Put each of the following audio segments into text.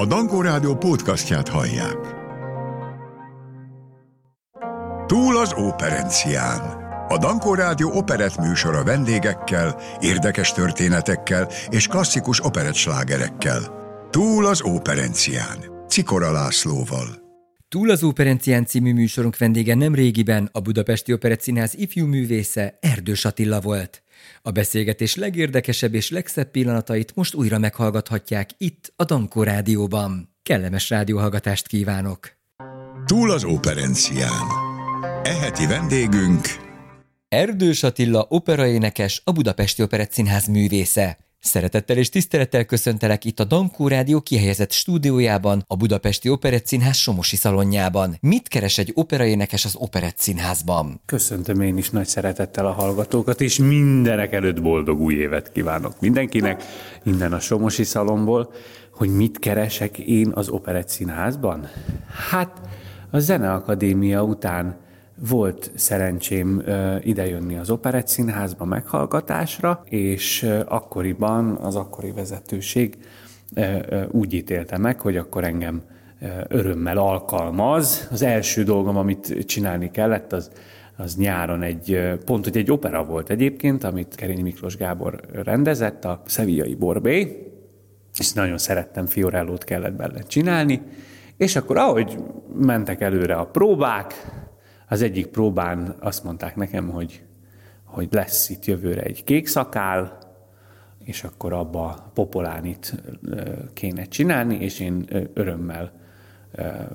A Dankó Rádió podcastját hallják. Túl az operencián. A Dankó Rádió operett műsora vendégekkel, érdekes történetekkel és klasszikus operettslágerekkel. Túl az operencián. Cikora Lászlóval. Túl az Operencián című műsorunk vendége nem régiben a Budapesti Operett Színház ifjú művésze Erdős Attila volt. A beszélgetés legérdekesebb és legszebb pillanatait most újra meghallgathatják itt a Dankó Rádióban. Kellemes rádióhallgatást kívánok! Túl az operencián. Eheti vendégünk Erdős Attila operaénekes, a Budapesti Operett Színház művésze. Szeretettel és tisztelettel köszöntelek itt a Dankó Rádió kihelyezett stúdiójában, a Budapesti Operett Színház Somosi szalonjában. Mit keres egy operaénekes az Operett Színházban? Köszöntöm én is nagy szeretettel a hallgatókat, és mindenek előtt boldog új évet kívánok mindenkinek, innen a Somosi szalomból, hogy mit keresek én az Operett Színházban? Hát a Zeneakadémia után volt szerencsém idejönni az Operett Színházba meghallgatásra, és akkoriban az akkori vezetőség úgy ítélte meg, hogy akkor engem örömmel alkalmaz. Az első dolgom, amit csinálni kellett, az, az nyáron egy, pont, hogy egy opera volt egyébként, amit Kerényi Miklós Gábor rendezett, a Szevillai Borbé, és nagyon szerettem, Fiorellót kellett bele csinálni, és akkor ahogy mentek előre a próbák, az egyik próbán azt mondták nekem, hogy, hogy lesz itt jövőre egy kék szakál, és akkor abba popolánit kéne csinálni, és én örömmel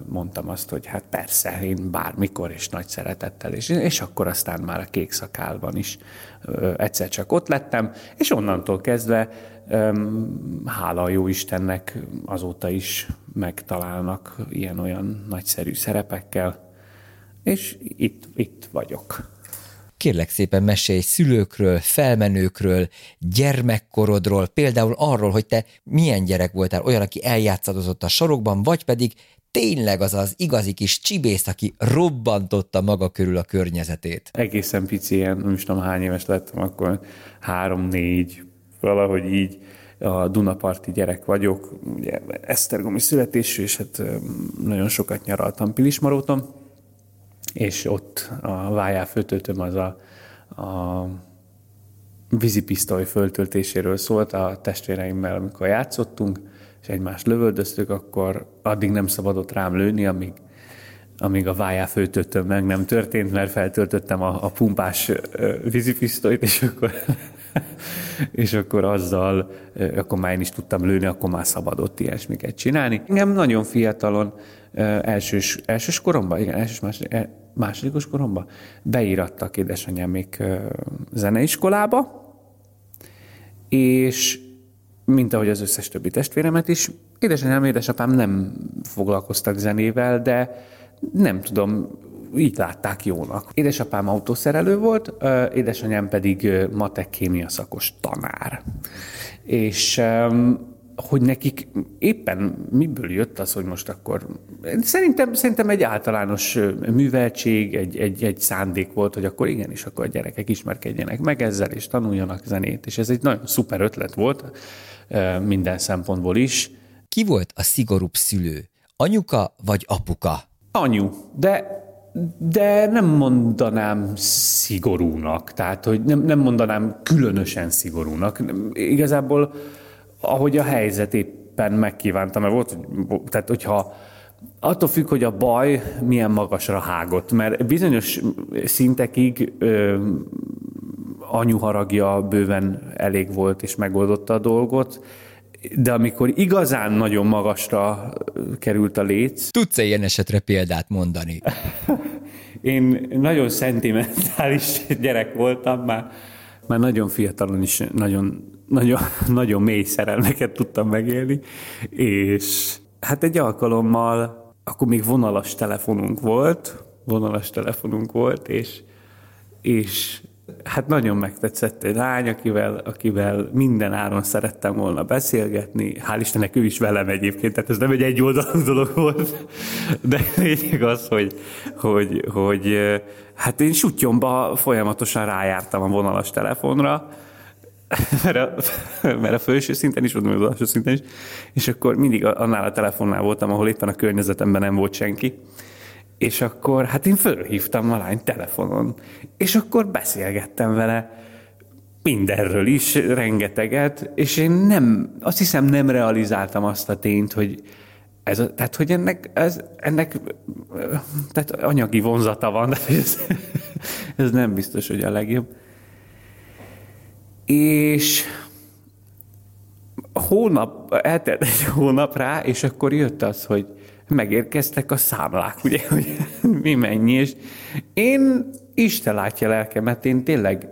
mondtam azt, hogy hát persze, én bármikor és nagy szeretettel, és, és akkor aztán már a kék szakálban is egyszer csak ott lettem, és onnantól kezdve hála a jó Istennek azóta is megtalálnak ilyen-olyan nagyszerű szerepekkel, és itt, itt vagyok. Kérlek szépen mesélj szülőkről, felmenőkről, gyermekkorodról, például arról, hogy te milyen gyerek voltál, olyan, aki eljátszadozott a sorokban, vagy pedig tényleg az az igazi kis csibész, aki robbantotta maga körül a környezetét. Egészen pici, ilyen, nem is tudom hány éves lettem, akkor három-négy, valahogy így a Dunaparti gyerek vagyok, ugye Esztergomi születésű, és hát nagyon sokat nyaraltam Pilismaróton, és ott a vájá főtöltöm az a, a vízipisztoly föltöltéséről szólt a testvéreimmel, amikor játszottunk, és egymást lövöldöztük, akkor addig nem szabadott rám lőni, amíg, amíg a vájá főtöttöm meg nem történt, mert feltöltöttem a, a pumpás vízipisztolyt, és akkor, és akkor azzal, akkor már én is tudtam lőni, akkor már szabadott ilyesmiket csinálni. Engem nagyon fiatalon, elsős, elsős koromban, igen, elsős, második, másodikos koromban beírattak édesanyámék zeneiskolába, és mint ahogy az összes többi testvéremet is, édesanyám, édesapám nem foglalkoztak zenével, de nem tudom, így látták jónak. Édesapám autószerelő volt, édesanyám pedig matek kémia szakos tanár. És hogy nekik éppen miből jött az, hogy most akkor... Szerintem, szerintem egy általános műveltség, egy, egy, egy szándék volt, hogy akkor igenis, akkor a gyerekek ismerkedjenek meg ezzel, és tanuljanak zenét. És ez egy nagyon szuper ötlet volt minden szempontból is. Ki volt a szigorúbb szülő? Anyuka vagy apuka? Anyu, de de nem mondanám szigorúnak, tehát hogy nem, nem mondanám különösen szigorúnak. Igazából ahogy a helyzet éppen megkívánta, mert volt, tehát hogyha attól függ, hogy a baj milyen magasra hágott, mert bizonyos szintekig ö, anyuharagja bőven elég volt és megoldotta a dolgot, de amikor igazán nagyon magasra került a léc... Tudsz-e ilyen esetre példát mondani? Én nagyon szentimentális gyerek voltam, már, már nagyon fiatalon is nagyon nagyon, nagyon mély szerelmeket tudtam megélni, és hát egy alkalommal, akkor még vonalas telefonunk volt, vonalas telefonunk volt, és, és hát nagyon megtetszett egy lány, akivel, akivel minden áron szerettem volna beszélgetni. Hál' Istennek ő is velem egyébként, tehát ez nem egy egyoldalú dolog volt, de lényeg az, hogy, hogy, hogy hát én sutyomba folyamatosan rájártam a vonalas telefonra, mert a, mert a felső szinten is meg az alsó szinten is, és akkor mindig annál a telefonnál voltam, ahol éppen a környezetemben nem volt senki, és akkor hát én fölhívtam a lány telefonon, és akkor beszélgettem vele mindenről is, rengeteget, és én nem, azt hiszem nem realizáltam azt a tényt, hogy ez a, tehát, hogy ennek, ez, ennek tehát anyagi vonzata van, de ez, ez nem biztos, hogy a legjobb. És hónap, eltelt egy hónap rá, és akkor jött az, hogy megérkeztek a számlák, ugye, hogy mi mennyi, és én Isten látja lelkemet, én tényleg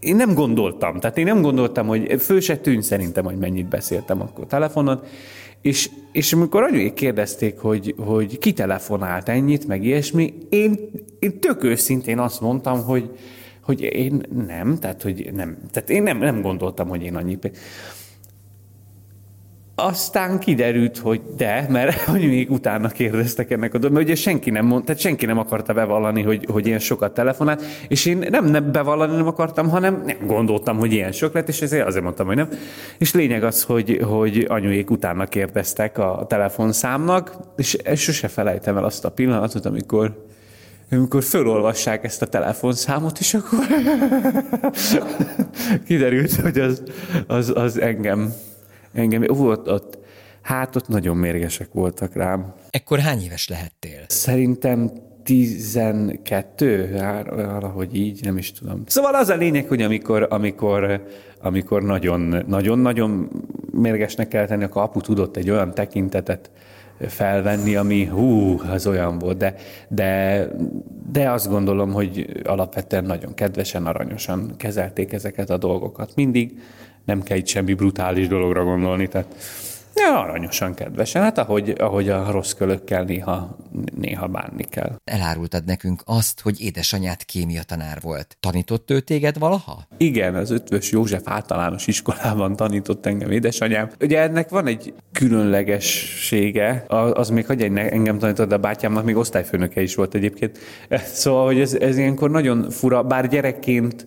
én nem gondoltam, tehát én nem gondoltam, hogy föl se tűnt szerintem, hogy mennyit beszéltem akkor telefonon, és, és amikor anyuék kérdezték, hogy, hogy ki telefonált ennyit, meg ilyesmi, én, én tök őszintén azt mondtam, hogy, hogy én nem, tehát, hogy nem, tehát én nem, nem gondoltam, hogy én annyi aztán kiderült, hogy de, mert hogy még utána kérdeztek ennek a dolog, mert ugye senki nem mond, tehát senki nem akarta bevallani, hogy, hogy ilyen sokat telefonált, és én nem, nem bevallani nem akartam, hanem nem gondoltam, hogy ilyen sok lett, és ezért azért mondtam, hogy nem. És lényeg az, hogy, hogy anyuék utána kérdeztek a telefonszámnak, és sose felejtem el azt a pillanatot, amikor amikor fölolvassák ezt a telefonszámot, és akkor kiderült, hogy az, az, az engem engem, volt ott, hát ott nagyon mérgesek voltak rám. Ekkor hány éves lehettél? Szerintem 12, valahogy így, nem is tudom. Szóval az a lényeg, hogy amikor, amikor, amikor nagyon, nagyon, nagyon mérgesnek kell tenni, akkor apu tudott egy olyan tekintetet felvenni, ami hú, az olyan volt, de, de, de azt gondolom, hogy alapvetően nagyon kedvesen, aranyosan kezelték ezeket a dolgokat. Mindig nem kell itt semmi brutális dologra gondolni, tehát ja, aranyosan, kedvesen, hát ahogy, ahogy a rossz kölökkel néha, néha bánni kell. Elárultad nekünk azt, hogy édesanyád kémia tanár volt. Tanított ő téged valaha? Igen, az Ötvös József általános iskolában tanított engem édesanyám. Ugye ennek van egy különlegessége, az még hogy engem tanított, de a bátyámnak még osztályfőnöke is volt egyébként. Szóval, hogy ez, ez ilyenkor nagyon fura, bár gyerekként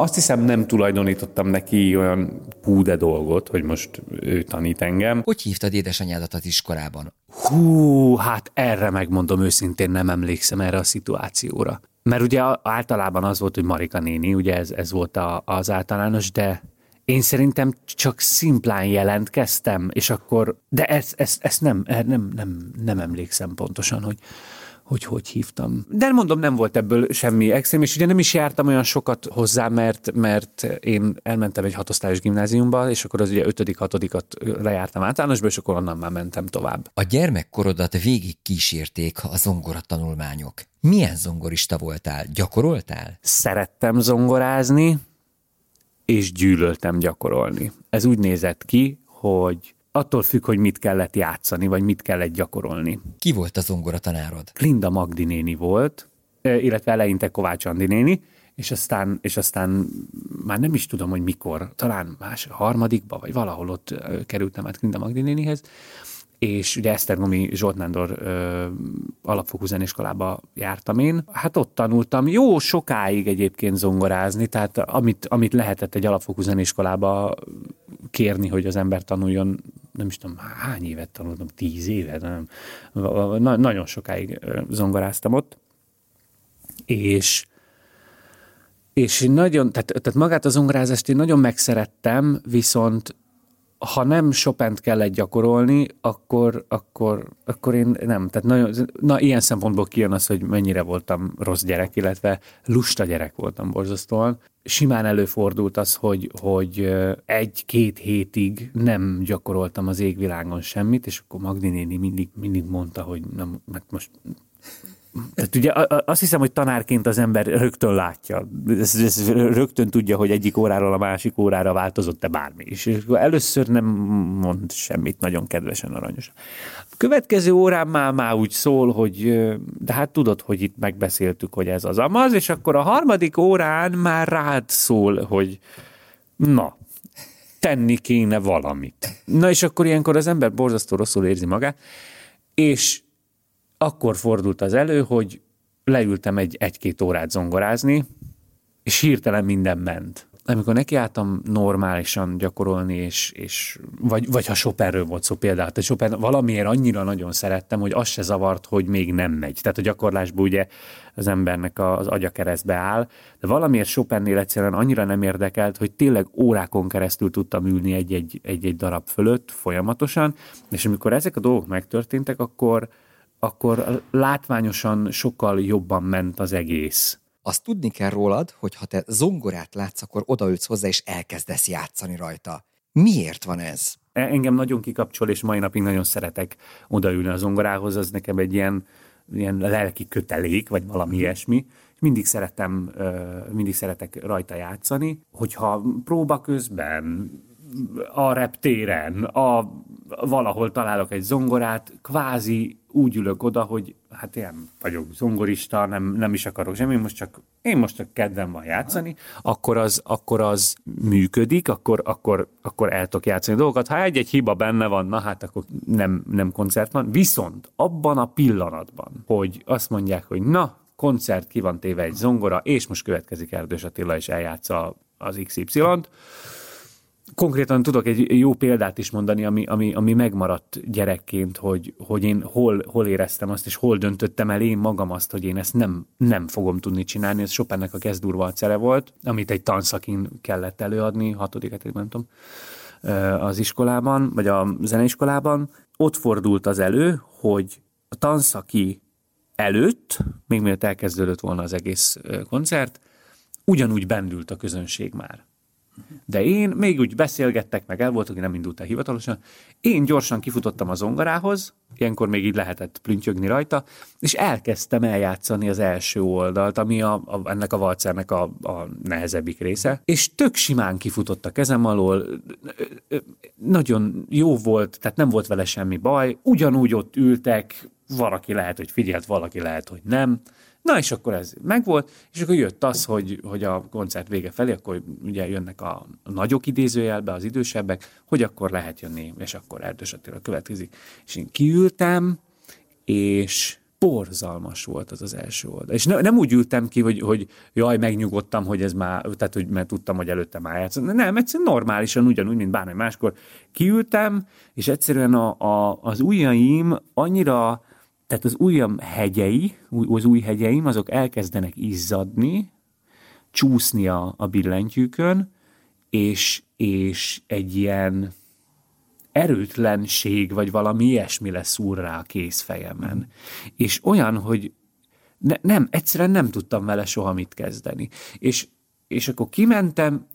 azt hiszem nem tulajdonítottam neki olyan púde dolgot, hogy most ő tanít engem. Hogy hívtad édesanyádat az iskolában? Hú, hát erre megmondom őszintén nem emlékszem erre a szituációra. Mert ugye általában az volt, hogy Marika néni, ugye ez, ez volt a, az általános, de én szerintem csak szimplán jelentkeztem, és akkor, de ezt ez, ez nem, nem, nem, nem emlékszem pontosan, hogy, hogy hogy hívtam. De mondom, nem volt ebből semmi extrém, és ugye nem is jártam olyan sokat hozzá, mert, mert én elmentem egy hatosztályos gimnáziumba, és akkor az ugye ötödik, hatodikat lejártam általánosba, és akkor onnan már mentem tovább. A gyermekkorodat végig kísérték a zongora tanulmányok. Milyen zongorista voltál? Gyakoroltál? Szerettem zongorázni, és gyűlöltem gyakorolni. Ez úgy nézett ki, hogy attól függ, hogy mit kellett játszani, vagy mit kellett gyakorolni. Ki volt a zongora tanárod? Linda Magdi néni volt, illetve eleinte Kovács Andi néni, és aztán, és aztán már nem is tudom, hogy mikor, talán más harmadikba, vagy valahol ott kerültem át Linda Magdi nénihez, és ugye Esztergomi Zsoltnándor ö, alapfokú zeniskolába jártam én. Hát ott tanultam jó sokáig egyébként zongorázni, tehát amit, amit lehetett egy alapfokú zeniskolába kérni, hogy az ember tanuljon, nem is tudom, hány évet tanultam, tíz évet, nem, na, nagyon sokáig zongoráztam ott, és és nagyon, tehát, tehát magát a zongorázást én nagyon megszerettem, viszont ha nem Chopin-t kellett gyakorolni, akkor, akkor, akkor én nem. Tehát nagyon, na, ilyen szempontból kijön az, hogy mennyire voltam rossz gyerek, illetve lusta gyerek voltam borzasztóan. Simán előfordult az, hogy, hogy egy-két hétig nem gyakoroltam az égvilágon semmit, és akkor Magdi néni mindig, mindig mondta, hogy nem, most tehát ugye azt hiszem, hogy tanárként az ember rögtön látja, ez, ez rögtön tudja, hogy egyik óráról a másik órára változott-e bármi is. És először nem mond semmit, nagyon kedvesen aranyos. A következő órán már, már úgy szól, hogy de hát tudod, hogy itt megbeszéltük, hogy ez az amaz, és akkor a harmadik órán már rád szól, hogy na, tenni kéne valamit. Na és akkor ilyenkor az ember borzasztó rosszul érzi magát, és akkor fordult az elő, hogy leültem egy, egy-két órát zongorázni, és hirtelen minden ment. amikor nekiálltam normálisan gyakorolni, és, és vagy, vagy ha Chopinről volt szó például, tehát Chopin valamiért annyira nagyon szerettem, hogy az se zavart, hogy még nem megy. Tehát a gyakorlásban ugye az embernek az agya keresztbe áll, de valamiért Chopinnél egyszerűen annyira nem érdekelt, hogy tényleg órákon keresztül tudtam ülni egy-egy, egy-egy darab fölött folyamatosan, és amikor ezek a dolgok megtörténtek, akkor, akkor látványosan sokkal jobban ment az egész. Azt tudni kell rólad, hogy ha te zongorát látsz, akkor odaülsz hozzá, és elkezdesz játszani rajta. Miért van ez? E, engem nagyon kikapcsol, és mai napig nagyon szeretek odaülni a zongorához, az nekem egy ilyen, ilyen lelki kötelék, vagy valami ilyesmi. Mindig szeretem, mindig szeretek rajta játszani. Hogyha próba közben, a reptéren, a, valahol találok egy zongorát, kvázi úgy ülök oda, hogy hát én vagyok zongorista, nem, nem is akarok semmi, most csak, én most csak kedvem van játszani, akkor az, akkor az működik, akkor, akkor, akkor el tudok játszani dolgokat. Ha egy-egy hiba benne van, na hát akkor nem, nem koncert van. Viszont abban a pillanatban, hogy azt mondják, hogy na, koncert ki van téve egy zongora, és most következik Erdős Attila, és eljátsza az XY-t, konkrétan tudok egy jó példát is mondani, ami, ami, ami megmaradt gyerekként, hogy, hogy én hol, hol éreztem azt, és hol döntöttem el én magam azt, hogy én ezt nem, nem fogom tudni csinálni. Ez Chopinnek a kezdurvalcere volt, amit egy tanszakin kellett előadni, hatodik, nem tudom, az iskolában, vagy a zeneiskolában. Ott fordult az elő, hogy a tanszaki előtt, még mielőtt elkezdődött volna az egész koncert, ugyanúgy bendült a közönség már. De én, még úgy beszélgettek, meg el voltunk, nem indult el hivatalosan, én gyorsan kifutottam a zongorához, ilyenkor még így lehetett plüntjögni rajta, és elkezdtem eljátszani az első oldalt, ami a, a, ennek a valcernek a, a nehezebbik része, és tök simán kifutott a kezem alól, nagyon jó volt, tehát nem volt vele semmi baj, ugyanúgy ott ültek, valaki lehet, hogy figyelt, valaki lehet, hogy nem, Na és akkor ez megvolt, és akkor jött az, hogy, hogy a koncert vége felé, akkor ugye jönnek a, nagyok idézőjelbe, az idősebbek, hogy akkor lehet jönni, és akkor Erdős Attila következik. És én kiültem, és borzalmas volt az az első oldal. És ne, nem úgy ültem ki, hogy, hogy jaj, megnyugodtam, hogy ez már, tehát hogy mert tudtam, hogy előtte már játszom. Nem, egyszerűen normálisan, ugyanúgy, mint bármely máskor. Kiültem, és egyszerűen a, a, az ujjaim annyira tehát az ujjam hegyei, az új hegyeim, azok elkezdenek izzadni, csúszni a, a billentyűkön, és, és egy ilyen erőtlenség, vagy valami ilyesmi lesz úr rá a kézfejemen. Mm. És olyan, hogy ne, nem, egyszerűen nem tudtam vele soha mit kezdeni. És, és akkor kimentem,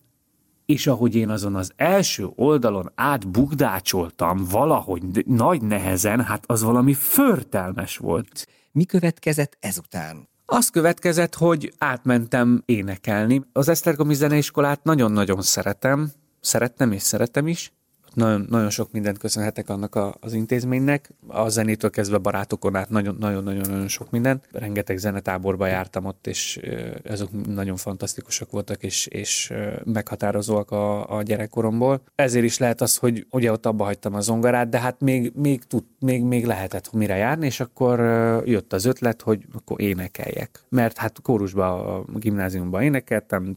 és ahogy én azon az első oldalon átbukdácsoltam valahogy nagy nehezen, hát az valami förtelmes volt. Mi következett ezután? Az következett, hogy átmentem énekelni. Az Esztergomi Zeneiskolát nagyon-nagyon szeretem, szerettem és szeretem is, nagyon, nagyon sok mindent köszönhetek annak a, az intézménynek. A zenétől kezdve barátokon át nagyon-nagyon-nagyon sok mindent. Rengeteg zenetáborba jártam ott, és ezek nagyon fantasztikusak voltak, és, és meghatározóak a, a gyerekkoromból. Ezért is lehet az, hogy ugye ott abba hagytam a zongorát, de hát még, még, tud, még, még lehetett mire járni, és akkor jött az ötlet, hogy akkor énekeljek. Mert hát kórusba, a gimnáziumban énekeltem,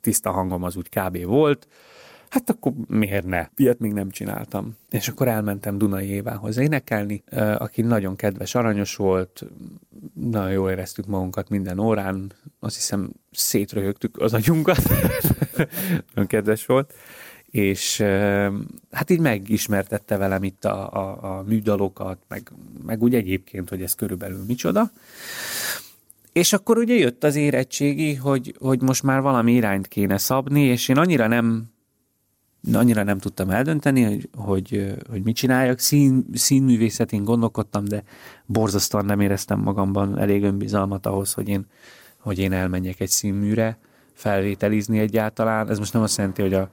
tiszta hangom az úgy kb. volt, hát akkor miért ne? Ilyet még nem csináltam. És akkor elmentem Dunai Évához énekelni, aki nagyon kedves, aranyos volt, nagyon jól éreztük magunkat minden órán, azt hiszem szétröhögtük az agyunkat, nagyon kedves volt, és hát így megismertette velem itt a, a, a műdalokat, meg, meg úgy egyébként, hogy ez körülbelül micsoda. És akkor ugye jött az érettségi, hogy, hogy most már valami irányt kéne szabni, és én annyira nem annyira nem tudtam eldönteni, hogy, hogy, hogy mit csináljak. Szín, színművészetén gondolkodtam, de borzasztóan nem éreztem magamban elég önbizalmat ahhoz, hogy én, hogy én elmenjek egy színműre felvételizni egyáltalán. Ez most nem azt jelenti, hogy a,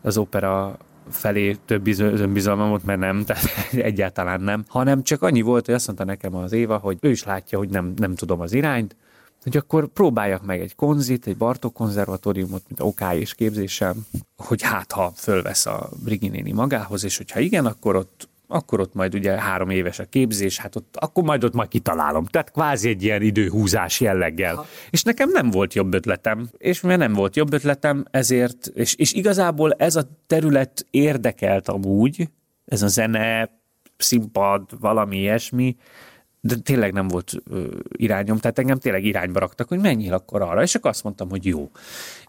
az opera felé több önbizalmam volt, mert nem, tehát egyáltalán nem, hanem csak annyi volt, hogy azt mondta nekem az Éva, hogy ő is látja, hogy nem, nem tudom az irányt, hogy akkor próbáljak meg egy konzit, egy Bartók konzervatóriumot, mint OK és képzésem, hogy hát ha fölvesz a Brigi néni magához, és hogyha igen, akkor ott akkor ott majd ugye három éves a képzés, hát ott, akkor majd ott majd kitalálom. Tehát kvázi egy ilyen időhúzás jelleggel. Ha. És nekem nem volt jobb ötletem, és mivel nem volt jobb ötletem, ezért, és, és igazából ez a terület érdekelt amúgy, ez a zene, színpad, valami ilyesmi, de tényleg nem volt ö, irányom, tehát engem tényleg irányba raktak, hogy menjél akkor arra, és akkor azt mondtam, hogy jó.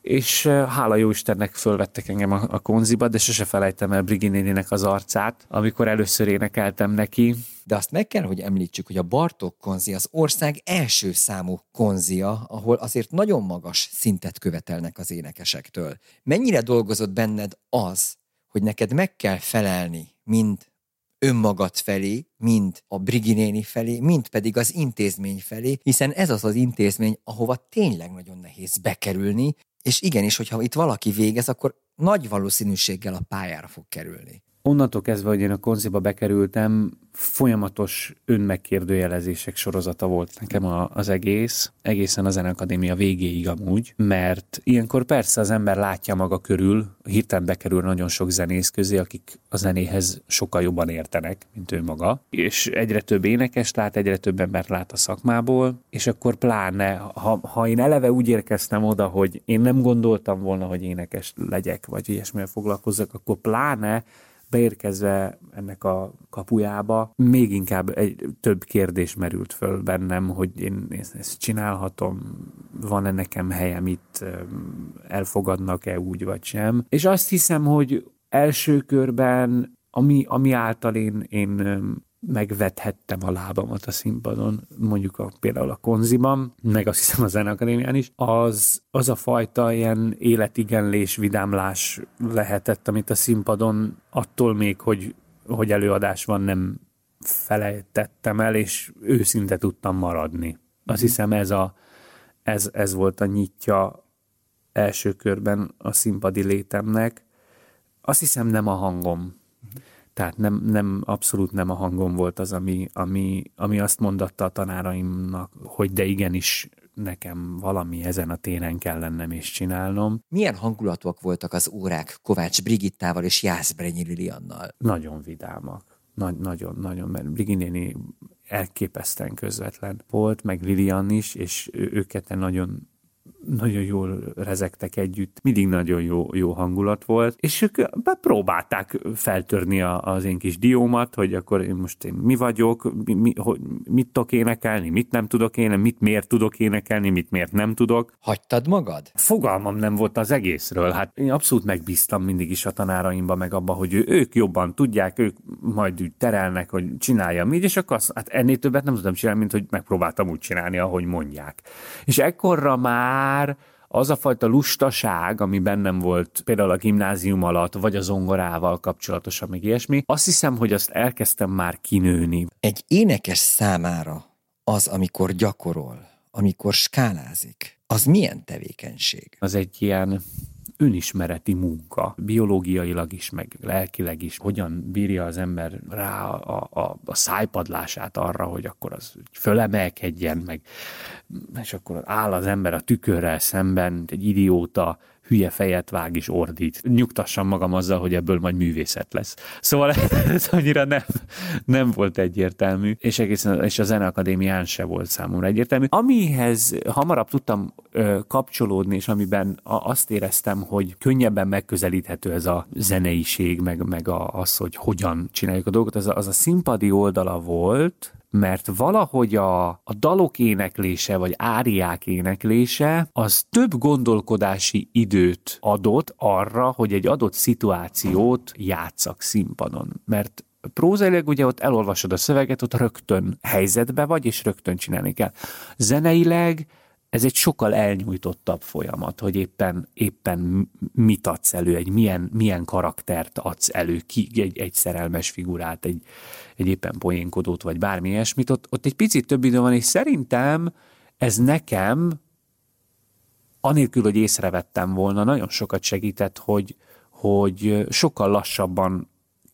És ö, hála jó Istennek fölvettek engem a, a konziba, de sose felejtem el Briginénének az arcát, amikor először énekeltem neki. De azt meg kell, hogy említsük, hogy a Bartók konzi az ország első számú konzia, ahol azért nagyon magas szintet követelnek az énekesektől. Mennyire dolgozott benned az, hogy neked meg kell felelni mind önmagad felé, mind a Briginéni felé, mind pedig az intézmény felé, hiszen ez az az intézmény, ahova tényleg nagyon nehéz bekerülni, és igenis, hogyha itt valaki végez, akkor nagy valószínűséggel a pályára fog kerülni onnantól kezdve, hogy én a konziba bekerültem, folyamatos önmegkérdőjelezések sorozata volt nekem a, az egész, egészen a Zeneakadémia végéig amúgy, mert ilyenkor persze az ember látja maga körül, hirtelen bekerül nagyon sok zenész közé, akik a zenéhez sokkal jobban értenek, mint ő maga, és egyre több énekes lát, egyre több embert lát a szakmából, és akkor pláne, ha, ha én eleve úgy érkeztem oda, hogy én nem gondoltam volna, hogy énekes legyek, vagy ilyesmivel foglalkozzak, akkor pláne beérkezve ennek a kapujába, még inkább egy több kérdés merült föl bennem, hogy én ezt csinálhatom, van-e nekem helyem itt, elfogadnak-e úgy vagy sem. És azt hiszem, hogy első körben, ami, ami által én, én megvethettem a lábamat a színpadon, mondjuk a, például a konziban, meg azt hiszem a Zeneakadémián is, az, az a fajta ilyen életigenlés, vidámlás lehetett, amit a színpadon attól még, hogy, hogy előadás van, nem felejtettem el, és őszinte tudtam maradni. Azt hiszem ez, a, ez, ez volt a nyitja első körben a színpadi létemnek. Azt hiszem nem a hangom, tehát nem, nem, abszolút nem a hangom volt az, ami, ami, ami azt mondatta a tanáraimnak, hogy de igenis nekem valami ezen a téren kell lennem és csinálnom. Milyen hangulatúak voltak az órák Kovács Brigittával és Jászbrenyi Liliannal? Nagyon vidámak. Nagy, nagyon, nagyon, mert Briginéni elképesztően közvetlen volt, meg Lilian is, és őket nagyon nagyon jól rezektek együtt, mindig nagyon jó, jó hangulat volt, és ők próbálták feltörni a, az én kis diómat, hogy akkor én most én mi vagyok, mi, mi, hogy, mit tudok énekelni, mit nem tudok énekelni, mit miért tudok énekelni, mit miért nem tudok. Hagytad magad? Fogalmam nem volt az egészről, hát én abszolút megbíztam mindig is a tanáraimba, meg abba, hogy ők jobban tudják, ők majd úgy terelnek, hogy csináljam így, és akkor azt, hát ennél többet nem tudom csinálni, mint hogy megpróbáltam úgy csinálni, ahogy mondják. És ekkorra már már az a fajta lustaság, ami bennem volt például a gimnázium alatt, vagy a zongorával kapcsolatosan, még ilyesmi, azt hiszem, hogy azt elkezdtem már kinőni. Egy énekes számára az, amikor gyakorol, amikor skálázik, az milyen tevékenység? Az egy ilyen önismereti munka, biológiailag is, meg lelkileg is, hogyan bírja az ember rá a, a, a szájpadlását arra, hogy akkor az fölemelkedjen, meg, és akkor áll az ember a tükörrel szemben, egy idióta, hülye fejet vág és ordít. Nyugtassam magam azzal, hogy ebből majd művészet lesz. Szóval ez annyira nem, nem volt egyértelmű, és egészen és a Zeneakadémián se volt számomra egyértelmű. Amihez hamarabb tudtam ö, kapcsolódni, és amiben a, azt éreztem, hogy könnyebben megközelíthető ez a zeneiség, meg, meg a, az, hogy hogyan csináljuk a dolgot, az a, az a színpadi oldala volt, mert valahogy a, a dalok éneklése, vagy áriák éneklése, az több gondolkodási időt adott arra, hogy egy adott szituációt játszak színpadon. Mert prózailag ugye ott elolvasod a szöveget, ott rögtön helyzetbe vagy, és rögtön csinálni kell. Zeneileg ez egy sokkal elnyújtottabb folyamat, hogy éppen, éppen mit adsz elő, egy milyen, milyen karaktert adsz elő, ki, egy, egy szerelmes figurát, egy, egy éppen poénkodót, vagy bármi ilyesmit, ott, ott egy picit több idő van, és szerintem ez nekem, anélkül, hogy észrevettem volna, nagyon sokat segített, hogy, hogy sokkal lassabban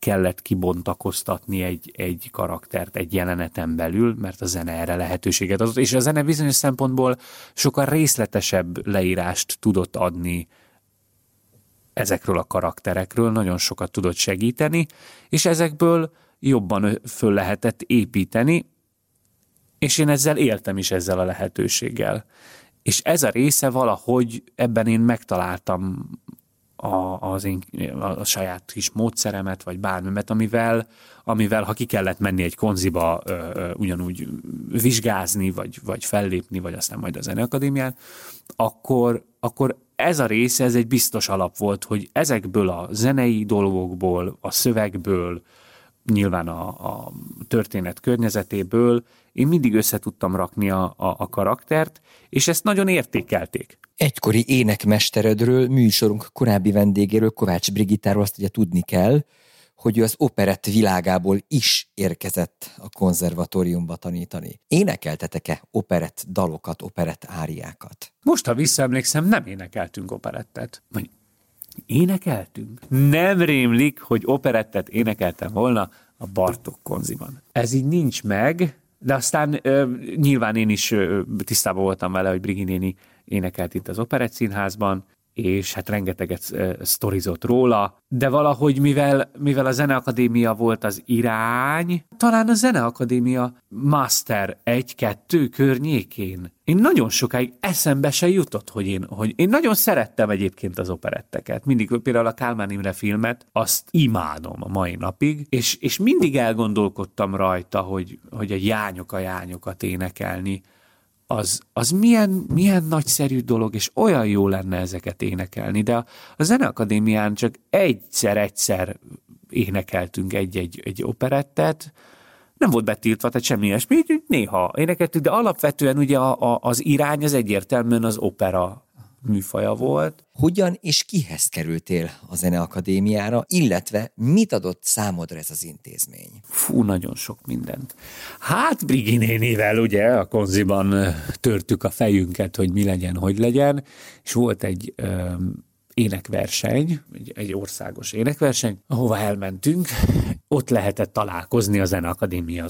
kellett kibontakoztatni egy, egy karaktert egy jeleneten belül, mert a zene erre lehetőséget adott, és a zene bizonyos szempontból sokkal részletesebb leírást tudott adni ezekről a karakterekről, nagyon sokat tudott segíteni, és ezekből jobban föl lehetett építeni, és én ezzel éltem is ezzel a lehetőséggel. És ez a része valahogy ebben én megtaláltam a, az én, a saját kis módszeremet, vagy bármimet, amivel, amivel ha ki kellett menni egy konziba ö, ö, ugyanúgy vizsgázni, vagy, vagy fellépni, vagy aztán majd a Zeneakadémián, akkor, akkor ez a része, ez egy biztos alap volt, hogy ezekből a zenei dolgokból, a szövegből, nyilván a, a történet környezetéből én mindig össze tudtam rakni a, a, a karaktert, és ezt nagyon értékelték. Egykori énekmesteredről, műsorunk korábbi vendégéről, Kovács Brigittáról azt ugye tudni kell, hogy ő az operett világából is érkezett a konzervatóriumba tanítani. Énekeltetek-e operett dalokat, operett áriákat? Most, ha visszaemlékszem, nem énekeltünk operettet. Vagy énekeltünk? Nem rémlik, hogy operettet énekeltem volna a Bartok konziban. Ez így nincs meg, de aztán ö, nyilván én is ö, tisztában voltam vele, hogy Briginéni énekelt itt az Operett Színházban, és hát rengeteget sztorizott róla, de valahogy mivel, mivel a Zeneakadémia volt az irány, talán a Zeneakadémia Master 1-2 környékén. Én nagyon sokáig eszembe se jutott, hogy én, hogy én nagyon szerettem egyébként az operetteket. Mindig például a Kálmán Imre filmet, azt imádom a mai napig, és, és mindig elgondolkodtam rajta, hogy, hogy a jányok a jányokat énekelni, az, az milyen, milyen nagyszerű dolog, és olyan jó lenne ezeket énekelni, de a, a Zeneakadémián csak egyszer-egyszer énekeltünk egy-egy egy operettet, nem volt betiltva, tehát semmi ilyesmi, néha énekeltük, de alapvetően ugye a, a, az irány az egyértelműen az opera műfaja volt. Hogyan és kihez kerültél a Zeneakadémiára, illetve mit adott számodra ez az intézmény? Fú, nagyon sok mindent. Hát Brigi nénivel ugye a konziban törtük a fejünket, hogy mi legyen, hogy legyen, és volt egy énekverseny, egy, egy országos énekverseny, ahova elmentünk. Ott lehetett találkozni a Zeneakadémia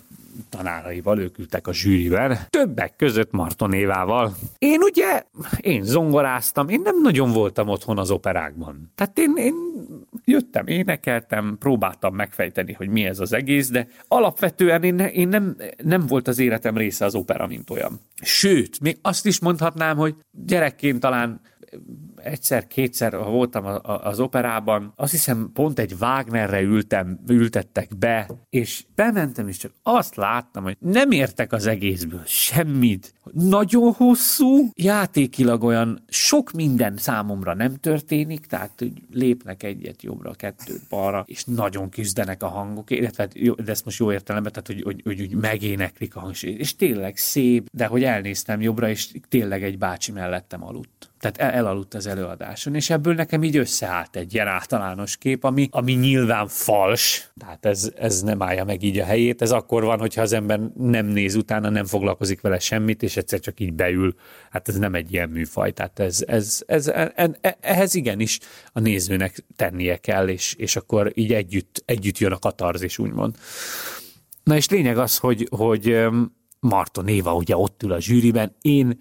tanáraival, ők ültek a zsűriben, többek között Marton Évával. Én ugye, én zongoráztam, én nem nagyon voltam otthon az operákban. Tehát én, én jöttem, énekeltem, próbáltam megfejteni, hogy mi ez az egész, de alapvetően én, én nem, nem volt az életem része az opera, mint olyan. Sőt, még azt is mondhatnám, hogy gyerekként talán egyszer-kétszer voltam az operában, azt hiszem pont egy Wagnerre ültem, ültettek be, és bementem, és csak azt láttam, hogy nem értek az egészből semmit. Nagyon hosszú, játékilag olyan sok minden számomra nem történik, tehát hogy lépnek egyet jobbra, kettőt balra, és nagyon küzdenek a hangok, illetve hát de ezt most jó értelemben, tehát hogy, hogy, hogy, hogy megéneklik a hang, és tényleg szép, de hogy elnéztem jobbra, és tényleg egy bácsi mellettem aludt tehát el, elaludt az előadáson, és ebből nekem így összeállt egy ilyen általános kép, ami, ami nyilván fals, tehát ez, ez nem állja meg így a helyét, ez akkor van, hogyha az ember nem néz utána, nem foglalkozik vele semmit, és egyszer csak így beül, hát ez nem egy ilyen műfaj, tehát ez, ez, ez, ez e, ehhez igenis a nézőnek tennie kell, és, és akkor így együtt, együtt jön a katarzis, úgymond. Na és lényeg az, hogy, hogy Marton Éva ugye ott ül a zsűriben, én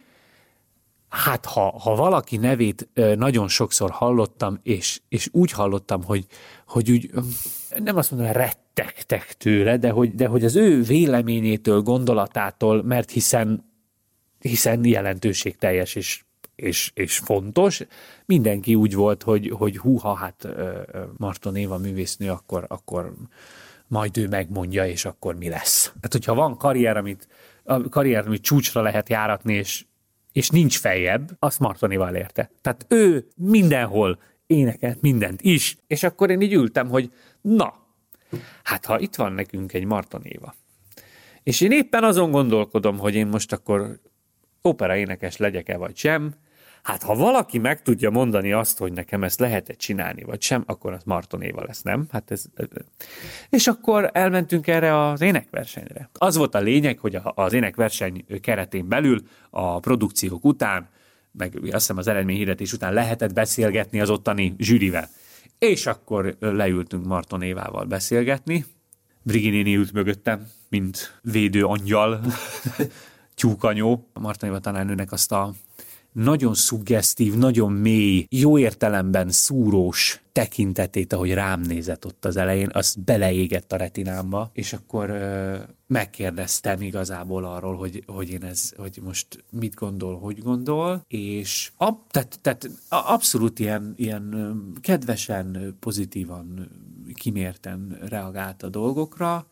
hát ha, ha valaki nevét nagyon sokszor hallottam, és, és úgy hallottam, hogy, hogy úgy, nem azt mondom, rettegtek tőle, de hogy, de hogy az ő véleményétől, gondolatától, mert hiszen, hiszen jelentőségteljes és és, és fontos. Mindenki úgy volt, hogy, hogy húha, hát Marton Éva művésznő, akkor, akkor majd ő megmondja, és akkor mi lesz. Hát, hogyha van karrier, amit, karrier, amit csúcsra lehet járatni, és és nincs feljebb, azt Martonival érte. Tehát ő mindenhol énekelt mindent is, és akkor én így ültem, hogy na, hát ha itt van nekünk egy Martonéva, és én éppen azon gondolkodom, hogy én most akkor opera énekes legyek-e vagy sem, Hát ha valaki meg tudja mondani azt, hogy nekem ezt lehet-e csinálni, vagy sem, akkor az Marton Éva lesz, nem? Hát ez... És akkor elmentünk erre az énekversenyre. Az volt a lényeg, hogy az énekverseny keretén belül a produkciók után, meg azt hiszem az eredményhirdetés után lehetett beszélgetni az ottani zsűrivel. És akkor leültünk Marton Évával beszélgetni. Briginéni ült mögöttem, mint védő angyal, tyúkanyó. Marton Éva tanárnőnek azt a nagyon szuggesztív, nagyon mély, jó értelemben szúrós tekintetét, ahogy rám nézett ott az elején, az beleégett a retinámba, és akkor ö, megkérdeztem igazából arról, hogy, hogy én ez, hogy most mit gondol, hogy gondol, és ab, tehát, tehát abszolút ilyen, ilyen kedvesen, pozitívan, kimérten reagált a dolgokra,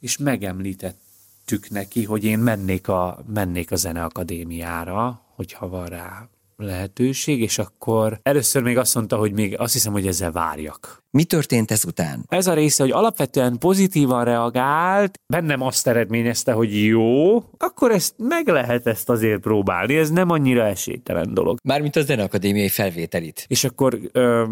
és megemlítettük neki, hogy én mennék a, mennék a zeneakadémiára, hogyha van rá lehetőség, és akkor először még azt mondta, hogy még azt hiszem, hogy ezzel várjak. Mi történt ezután? Ez a része, hogy alapvetően pozitívan reagált, bennem azt eredményezte, hogy jó, akkor ezt meg lehet ezt azért próbálni, ez nem annyira esélytelen dolog. Mármint a Zeneakadémiai felvételit. És akkor ö,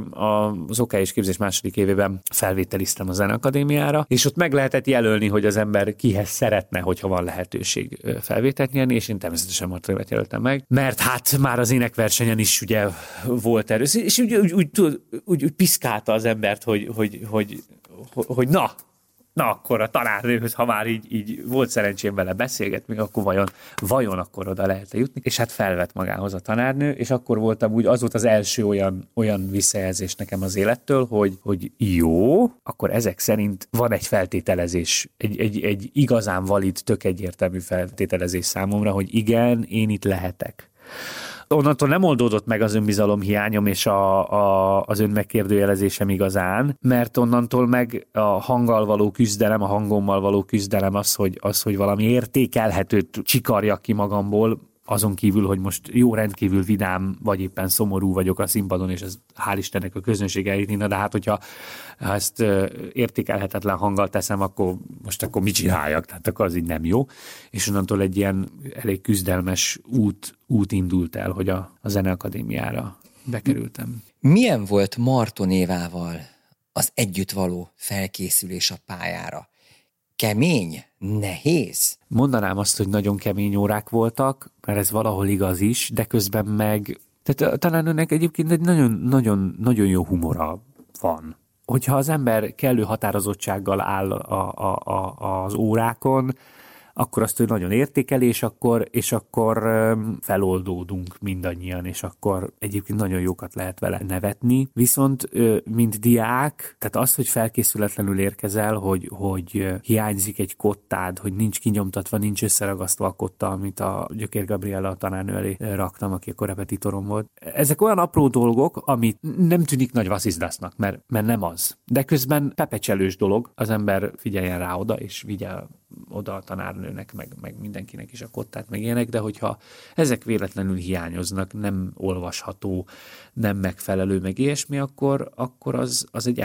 az OK és képzés második évében felvételiztem a Zeneakadémiára, és ott meg lehetett jelölni, hogy az ember kihez szeretne, hogyha van lehetőség felvételt nyerni, és én természetesen Martonévet jelöltem meg, mert hát már az énekversenyen is ugye volt erős, és úgy, úgy, úgy, úgy, úgy piszkálta az ember embert, hogy, hogy, hogy, hogy, hogy na, na akkor a tanárnőhöz, ha már így, így volt szerencsém vele beszélgetni, akkor vajon, vajon akkor oda lehet jutni? És hát felvett magához a tanárnő, és akkor voltam úgy, az volt az első olyan, olyan visszajelzés nekem az élettől, hogy, hogy jó, akkor ezek szerint van egy feltételezés, egy, egy, egy igazán valid, tök egyértelmű feltételezés számomra, hogy igen, én itt lehetek onnantól nem oldódott meg az önbizalom hiányom és a, a, az önmegkérdőjelezésem igazán, mert onnantól meg a hanggal való küzdelem, a hangommal való küzdelem az, hogy, az, hogy valami értékelhetőt csikarjak ki magamból, azon kívül, hogy most jó rendkívül vidám, vagy éppen szomorú vagyok a színpadon, és ez hál' Istennek a közönség eljutni, de hát hogyha ezt értékelhetetlen hanggal teszem, akkor most akkor mit csináljak? Tehát akkor az így nem jó. És onnantól egy ilyen elég küzdelmes út, út indult el, hogy a, a Zeneakadémiára bekerültem. Milyen volt Marton Évával az együttvaló felkészülés a pályára? kemény, nehéz? Mondanám azt, hogy nagyon kemény órák voltak, mert ez valahol igaz is, de közben meg, tehát talán önnek egyébként egy nagyon, nagyon, nagyon jó humora van. Hogyha az ember kellő határozottsággal áll a, a, a, az órákon, akkor azt ő nagyon értékeli, és akkor, és akkor feloldódunk mindannyian, és akkor egyébként nagyon jókat lehet vele nevetni. Viszont, mint diák, tehát az, hogy felkészületlenül érkezel, hogy, hogy hiányzik egy kottád, hogy nincs kinyomtatva, nincs összeragasztva a kotta, amit a Gyökér Gabriella tanárnő elé raktam, aki a korepetitorom volt. Ezek olyan apró dolgok, amit nem tűnik nagy vaszizdasznak, mert, mert nem az. De közben pepecselős dolog, az ember figyeljen rá oda, és vigye oda a tanárnőnek, meg, meg mindenkinek is a kottát, meg ilyenek, de hogyha ezek véletlenül hiányoznak, nem olvasható, nem megfelelő, meg ilyesmi, akkor, akkor az, az egy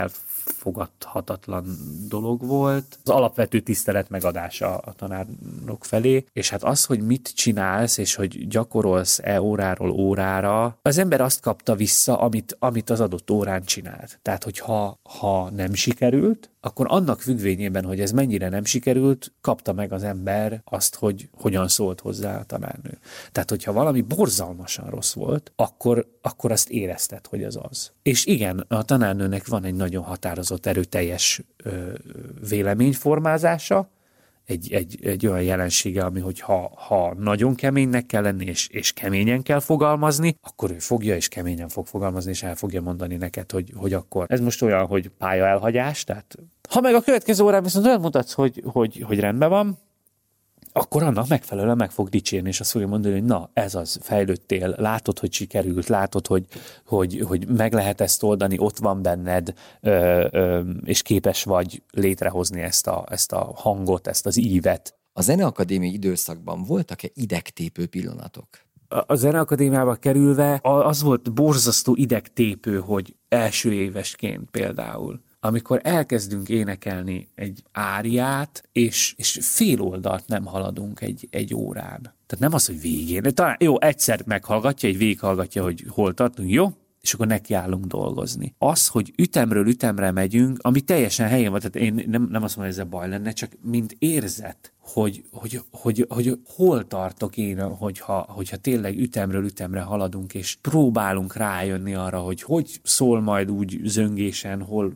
elfogadhatatlan dolog volt. Az alapvető tisztelet megadása a tanárnok felé, és hát az, hogy mit csinálsz, és hogy gyakorolsz-e óráról órára, az ember azt kapta vissza, amit, amit az adott órán csinált. Tehát, hogy ha, ha nem sikerült, akkor annak függvényében, hogy ez mennyire nem sikerült, kapta meg az ember azt, hogy hogyan szólt hozzá a tanárnő. Tehát, hogyha valami borzalmasan rossz volt, akkor, akkor azt érezted, hogy az az. És igen, a tanárnőnek van egy nagyon határozott, erőteljes véleményformázása, egy, egy, egy olyan jelensége, ami hogy ha, ha nagyon keménynek kell lenni, és, és keményen kell fogalmazni, akkor ő fogja, és keményen fog fogalmazni, és el fogja mondani neked, hogy, hogy akkor. Ez most olyan, hogy pálya elhagyás, tehát ha meg a következő órán viszont olyan mutatsz, hogy, hogy, hogy rendben van, akkor annak megfelelően meg fog dicsérni, és azt fogja mondani, hogy na, ez az, fejlődtél, látod, hogy sikerült, látod, hogy, hogy, hogy meg lehet ezt oldani, ott van benned, ö, ö, és képes vagy létrehozni ezt a, ezt a hangot, ezt az ívet. A Zeneakadémiai időszakban voltak-e idegtépő pillanatok? A Zeneakadémiába kerülve az volt borzasztó idegtépő, hogy első évesként például amikor elkezdünk énekelni egy áriát, és, és fél oldalt nem haladunk egy, egy órán. Tehát nem az, hogy végén. De talán jó, egyszer meghallgatja, egy végighallgatja, hogy hol tartunk, jó, és akkor nekiállunk dolgozni. Az, hogy ütemről ütemre megyünk, ami teljesen helyén van, tehát én nem, nem azt mondom, hogy ez baj lenne, csak mint érzet, hogy, hogy, hogy, hogy hol tartok én, hogyha, hogyha tényleg ütemről ütemre haladunk, és próbálunk rájönni arra, hogy hogy szól majd úgy zöngésen, hol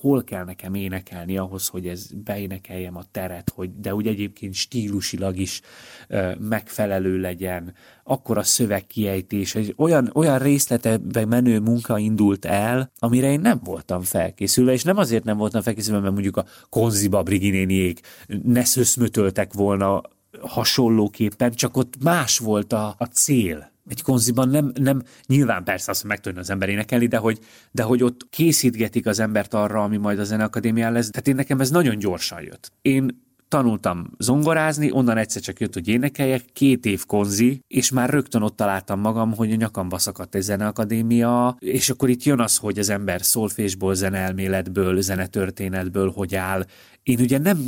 hol kell nekem énekelni ahhoz, hogy ez beénekeljem a teret, hogy, de úgy egyébként stílusilag is ö, megfelelő legyen, akkor a szöveg kiejtés, egy olyan, olyan részletebe menő munka indult el, amire én nem voltam felkészülve, és nem azért nem voltam felkészülve, mert mondjuk a Konziba Briginéniék ne szöszmötöltek volna hasonlóképpen, csak ott más volt a, a cél egy konziban nem, nem nyilván persze azt, tudja az ember énekelni, de hogy, de hogy ott készítgetik az embert arra, ami majd a zeneakadémián lesz. Tehát én nekem ez nagyon gyorsan jött. Én tanultam zongorázni, onnan egyszer csak jött, hogy énekeljek, két év konzi, és már rögtön ott találtam magam, hogy a nyakamba szakadt egy zeneakadémia, és akkor itt jön az, hogy az ember szolfésból, zeneelméletből, zenetörténetből hogy áll. Én ugye nem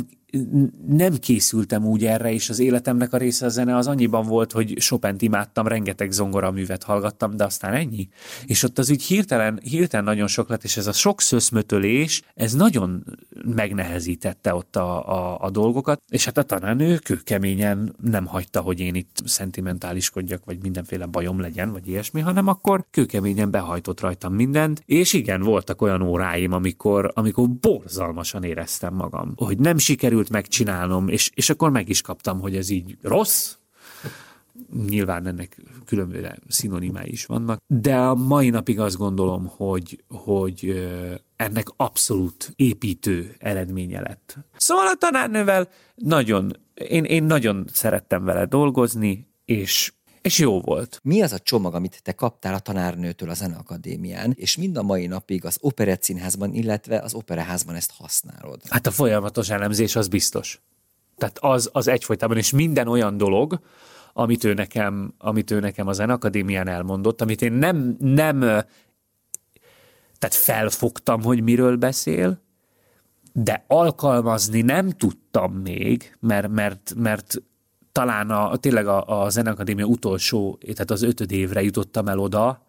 nem készültem úgy erre, és az életemnek a része a zene az annyiban volt, hogy chopin imádtam, rengeteg zongoraművet hallgattam, de aztán ennyi. És ott az úgy hirtelen, hirtelen nagyon sok lett, és ez a sok szöszmötölés, ez nagyon megnehezítette ott a, a, a dolgokat, és hát a tanárnő kőkeményen nem hagyta, hogy én itt szentimentáliskodjak, vagy mindenféle bajom legyen, vagy ilyesmi, hanem akkor kőkeményen behajtott rajtam mindent, és igen, voltak olyan óráim, amikor, amikor borzalmasan éreztem magam, hogy nem sikerül sikerült megcsinálnom, és, és akkor meg is kaptam, hogy ez így rossz, nyilván ennek különböző szinonimái is vannak, de a mai napig azt gondolom, hogy, hogy ennek abszolút építő eredménye lett. Szóval a tanárnővel nagyon, én, én nagyon szerettem vele dolgozni, és és jó volt. Mi az a csomag, amit te kaptál a tanárnőtől a Zeneakadémián, és mind a mai napig az Operett Színházban, illetve az Operaházban ezt használod? Hát a folyamatos elemzés az biztos. Tehát az, az egyfolytában, és minden olyan dolog, amit ő nekem, amit ő nekem a Zenakadémián elmondott, amit én nem, nem tehát felfogtam, hogy miről beszél, de alkalmazni nem tudtam még, mert, mert, mert talán a, tényleg a, a Zeneakadémia utolsó, tehát az ötöd évre jutottam el oda,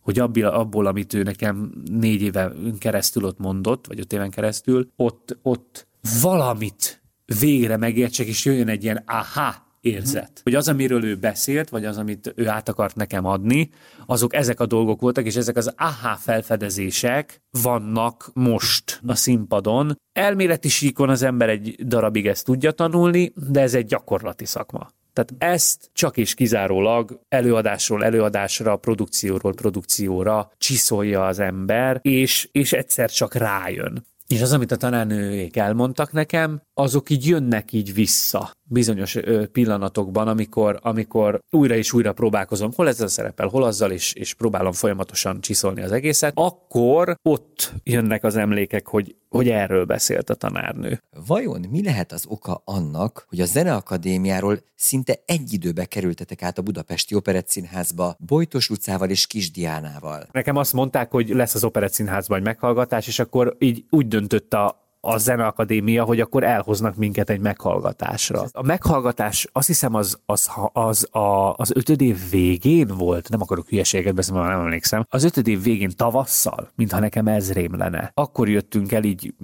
hogy abból, abból, amit ő nekem négy éve keresztül ott mondott, vagy öt éven keresztül, ott, ott valamit végre megértsek, és jöjjön egy ilyen aha érzet. Mm. Hogy az, amiről ő beszélt, vagy az, amit ő át akart nekem adni, azok ezek a dolgok voltak, és ezek az aha felfedezések vannak most a színpadon. Elméleti síkon az ember egy darabig ezt tudja tanulni, de ez egy gyakorlati szakma. Tehát ezt csak és kizárólag előadásról előadásra, produkcióról produkcióra csiszolja az ember, és, és egyszer csak rájön. És az, amit a tanárnőjék elmondtak nekem, azok így jönnek így vissza bizonyos pillanatokban, amikor, amikor újra és újra próbálkozom, hol ezzel szerepel, hol azzal, és, és próbálom folyamatosan csiszolni az egészet, akkor ott jönnek az emlékek, hogy, hogy erről beszélt a tanárnő. Vajon mi lehet az oka annak, hogy a Zeneakadémiáról szinte egy időbe kerültetek át a Budapesti Operett Színházba Bojtos Lucával és Kis Diánával? Nekem azt mondták, hogy lesz az Operett Színházban egy meghallgatás, és akkor így úgy döntött a, a Zeneakadémia, hogy akkor elhoznak minket egy meghallgatásra. A meghallgatás azt hiszem az, az, az, a, az ötöd év végén volt, nem akarok hülyeséget beszélni, nem emlékszem, az ötöd év végén tavasszal, mintha nekem ez rém lenne. Akkor jöttünk el így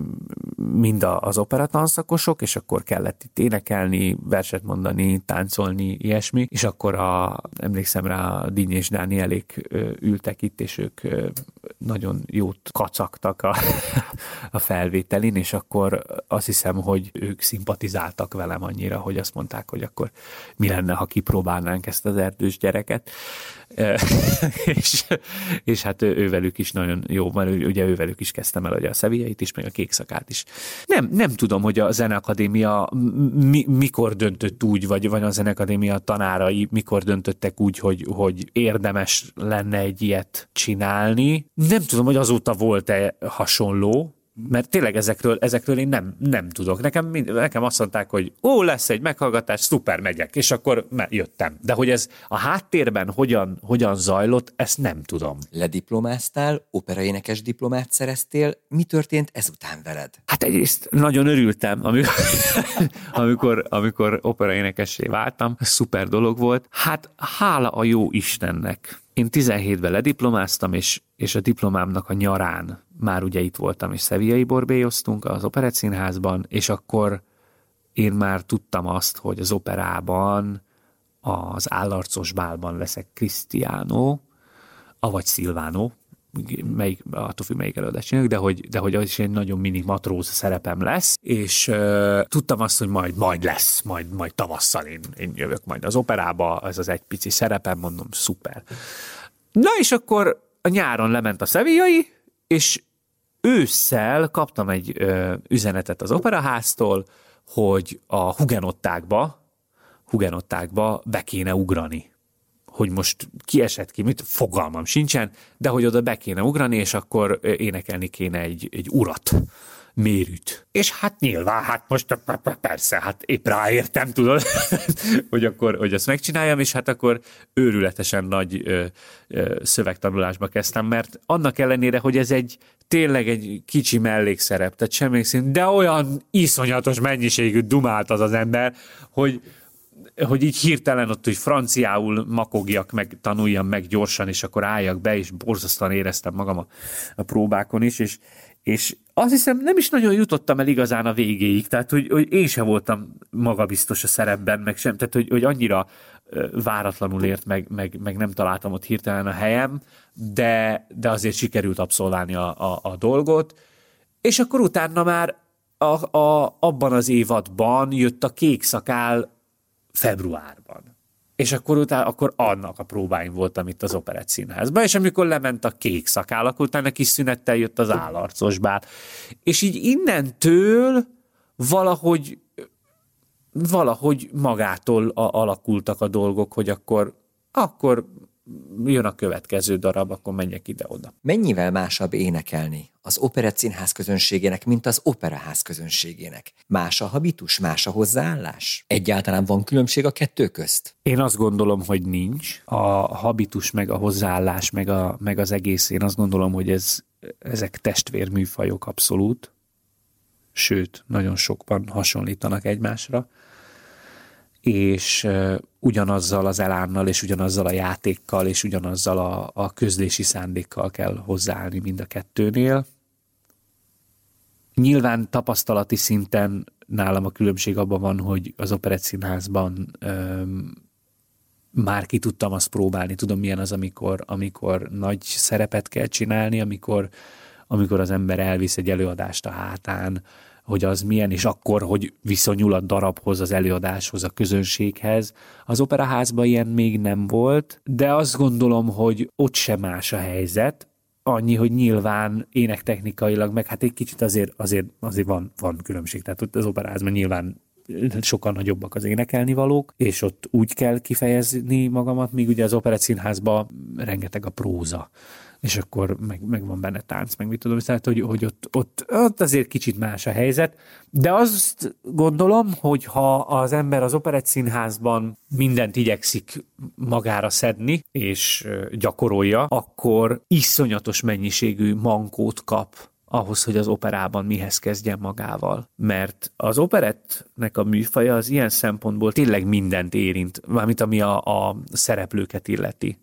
mind az operatanszakosok, és akkor kellett itt énekelni, verset mondani, táncolni, ilyesmi, és akkor a, emlékszem rá, a Díny és Dánielék ültek itt, és ők nagyon jót kacagtak a, a felvételin, és akkor azt hiszem, hogy ők szimpatizáltak velem annyira, hogy azt mondták, hogy akkor mi lenne, ha kipróbálnánk ezt az erdős gyereket. és, és hát ővelük is nagyon jó, mert ugye ővelük is kezdtem el ugye a szevieit is, meg a kékszakát is. Nem, nem tudom, hogy a Zeneakadémia mi, mikor döntött úgy, vagy, vagy a Zeneakadémia tanárai mikor döntöttek úgy, hogy, hogy érdemes lenne egy ilyet csinálni. Nem tudom, hogy azóta volt-e hasonló, mert tényleg ezekről, ezekről én nem, nem tudok. Nekem, nekem azt mondták, hogy ó, lesz egy meghallgatás, szuper, megyek, és akkor jöttem. De hogy ez a háttérben hogyan, hogyan zajlott, ezt nem tudom. Lediplomáztál, operaénekes diplomát szereztél, mi történt ezután veled? Hát egyrészt nagyon örültem, amikor, amikor, amikor operaénekessé váltam, szuper dolog volt. Hát hála a jó Istennek. Én 17-ben lediplomáztam, és, és a diplomámnak a nyarán már ugye itt voltam, és szeviai borbélyoztunk az Operett Színházban, és akkor én már tudtam azt, hogy az operában, az állarcos bálban leszek Cristiano, avagy Silvano, melyik, attól függ, melyik előadást csináljuk, de hogy, de hogy az is egy nagyon mini matróz szerepem lesz, és uh, tudtam azt, hogy majd, majd lesz, majd, majd tavasszal én, én jövök majd az operába, ez az egy pici szerepem, mondom, szuper. Na és akkor a nyáron lement a szevíjai, és ősszel kaptam egy ö, üzenetet az operaháztól, hogy a hugenottákba, hugenottákba be kéne ugrani. Hogy most kiesett ki, mit, fogalmam sincsen, de hogy oda be kéne ugrani, és akkor énekelni kéne egy, egy urat mérűt. És hát nyilván, hát most persze, hát épp ráértem, tudod, hogy akkor, hogy ezt megcsináljam, és hát akkor őrületesen nagy ö, ö, szövegtanulásba kezdtem, mert annak ellenére, hogy ez egy tényleg egy kicsi mellékszerep, tehát semmi szint, de olyan iszonyatos mennyiségű dumált az az ember, hogy, hogy így hirtelen ott, hogy franciául makogjak, meg tanuljam meg gyorsan, és akkor álljak be, és borzasztóan éreztem magam a, a próbákon is, és, és azt hiszem nem is nagyon jutottam el igazán a végéig, tehát hogy, hogy én sem voltam magabiztos a szerepben, meg sem, tehát hogy, hogy annyira váratlanul ért, meg, meg, meg nem találtam ott hirtelen a helyem, de, de azért sikerült abszolválni a, a, a dolgot, és akkor utána már a, a, abban az évadban jött a kék szakál februárban. És akkor utána, akkor annak a próbáim voltam itt az Operett Színházban, és amikor lement a kék szakál, akkor utána kis szünettel jött az állarcos bár. És így innentől valahogy valahogy magától a, alakultak a dolgok, hogy akkor, akkor jön a következő darab, akkor menjek ide-oda. Mennyivel másabb énekelni az operett színház közönségének, mint az operaház közönségének? Más a habitus, más a hozzáállás? Egyáltalán van különbség a kettő közt? Én azt gondolom, hogy nincs. A habitus, meg a hozzáállás, meg, a, meg az egész, én azt gondolom, hogy ez, ezek testvérműfajok abszolút. Sőt, nagyon sokban hasonlítanak egymásra és ugyanazzal az elánnal, és ugyanazzal a játékkal, és ugyanazzal a, a közlési szándékkal kell hozzáállni mind a kettőnél. Nyilván tapasztalati szinten nálam a különbség abban van, hogy az Operett öm, már ki tudtam azt próbálni, tudom milyen az, amikor, amikor nagy szerepet kell csinálni, amikor, amikor az ember elvisz egy előadást a hátán, hogy az milyen, és akkor, hogy viszonyul a darabhoz, az előadáshoz, a közönséghez. Az operaházban ilyen még nem volt, de azt gondolom, hogy ott sem más a helyzet, annyi, hogy nyilván énektechnikailag, meg hát egy kicsit azért, azért, azért van, van különbség. Tehát ott az operázban nyilván sokkal nagyobbak az énekelni valók, és ott úgy kell kifejezni magamat, míg ugye az operett rengeteg a próza és akkor meg, meg van benne tánc, meg mit tudom, tehát hogy, hogy ott, ott, ott azért kicsit más a helyzet, de azt gondolom, hogy ha az ember az operett mindent igyekszik magára szedni, és gyakorolja, akkor iszonyatos mennyiségű mankót kap ahhoz, hogy az operában mihez kezdjen magával. Mert az operettnek a műfaja az ilyen szempontból tényleg mindent érint, mármint ami a, a szereplőket illeti.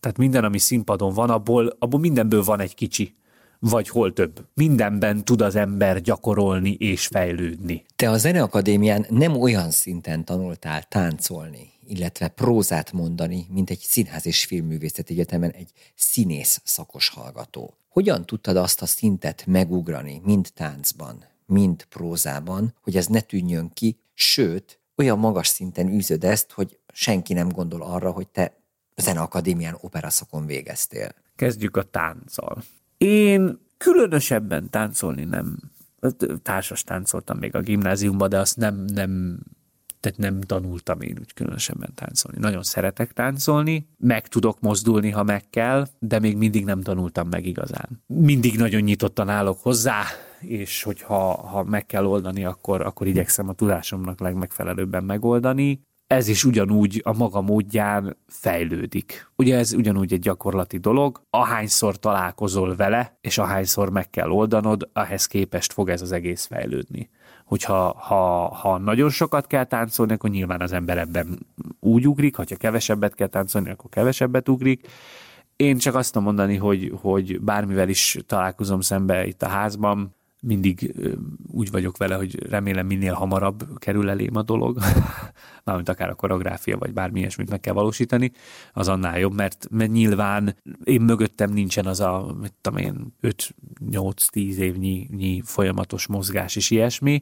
Tehát minden, ami színpadon van, abból, abból mindenből van egy kicsi vagy hol több. Mindenben tud az ember gyakorolni és fejlődni. Te a Zeneakadémián nem olyan szinten tanultál táncolni, illetve prózát mondani, mint egy színház és filmművészeti egyetemen egy színész szakos hallgató. Hogyan tudtad azt a szintet megugrani, mind táncban, mind prózában, hogy ez ne tűnjön ki, sőt, olyan magas szinten űzöd ezt, hogy senki nem gondol arra, hogy te Zeneakadémián operaszakon végeztél. Kezdjük a tánccal. Én különösebben táncolni nem, társas táncoltam még a gimnáziumban, de azt nem, nem tehát nem tanultam én úgy különösebben táncolni. Nagyon szeretek táncolni, meg tudok mozdulni, ha meg kell, de még mindig nem tanultam meg igazán. Mindig nagyon nyitottan állok hozzá, és hogyha ha meg kell oldani, akkor, akkor igyekszem a tudásomnak legmegfelelőbben megoldani ez is ugyanúgy a maga módján fejlődik. Ugye ez ugyanúgy egy gyakorlati dolog, ahányszor találkozol vele, és ahányszor meg kell oldanod, ahhez képest fog ez az egész fejlődni. Hogyha ha, ha nagyon sokat kell táncolni, akkor nyilván az ember ebben úgy ugrik, ha kevesebbet kell táncolni, akkor kevesebbet ugrik. Én csak azt tudom mondani, hogy, hogy bármivel is találkozom szembe itt a házban, mindig úgy vagyok vele, hogy remélem minél hamarabb kerül elém a dolog, mármint akár a koreográfia, vagy bármi ilyesmit meg kell valósítani, az annál jobb, mert, mert nyilván én mögöttem nincsen az a, mit tudom én, 5-8-10 évnyi nyi folyamatos mozgás és ilyesmi,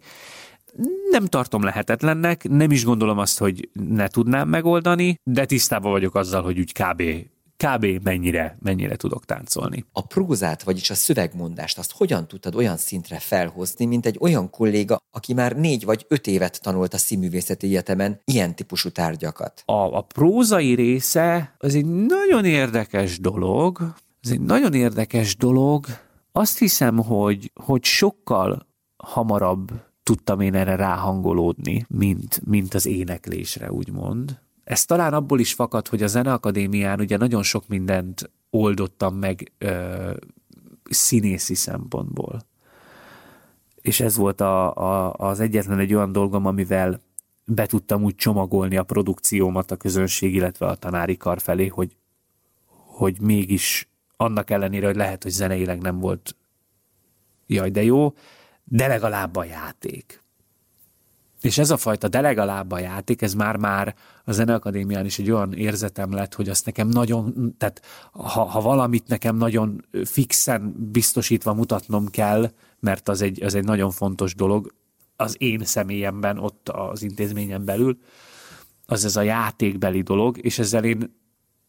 nem tartom lehetetlennek, nem is gondolom azt, hogy ne tudnám megoldani, de tisztában vagyok azzal, hogy úgy kb kb. mennyire, mennyire tudok táncolni. A prózát, vagyis a szövegmondást, azt hogyan tudtad olyan szintre felhozni, mint egy olyan kolléga, aki már négy vagy öt évet tanult a Színművészeti Egyetemen ilyen típusú tárgyakat? A, a prózai része az egy nagyon érdekes dolog, ez egy nagyon érdekes dolog. Azt hiszem, hogy, hogy sokkal hamarabb tudtam én erre ráhangolódni, mint, mint az éneklésre, úgymond. Ez talán abból is fakad, hogy a Zeneakadémián ugye nagyon sok mindent oldottam meg ö, színészi szempontból. És ez volt a, a, az egyetlen egy olyan dolgom, amivel be tudtam úgy csomagolni a produkciómat a közönség, illetve a tanári kar felé, hogy, hogy mégis annak ellenére, hogy lehet, hogy zeneileg nem volt jaj, de jó, de legalább a játék. És ez a fajta de legalább a játék, ez már-már a Zeneakadémián is egy olyan érzetem lett, hogy azt nekem nagyon, tehát ha, ha valamit nekem nagyon fixen biztosítva mutatnom kell, mert az egy, az egy nagyon fontos dolog az én személyemben, ott az intézményen belül, az ez a játékbeli dolog, és ezzel én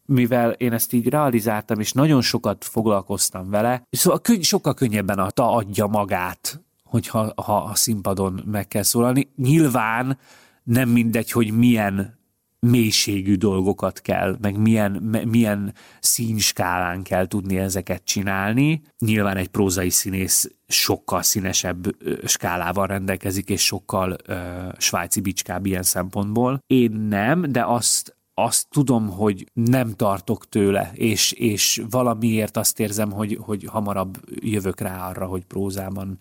mivel én ezt így realizáltam, és nagyon sokat foglalkoztam vele, szóval könny- sokkal könnyebben adja magát hogyha ha a színpadon meg kell szólalni. Nyilván nem mindegy, hogy milyen mélységű dolgokat kell, meg milyen, milyen színskálán kell tudni ezeket csinálni. Nyilván egy prózai színész sokkal színesebb skálával rendelkezik, és sokkal uh, svájci bicskább ilyen szempontból. Én nem, de azt azt tudom, hogy nem tartok tőle, és, és valamiért azt érzem, hogy, hogy hamarabb jövök rá arra, hogy prózában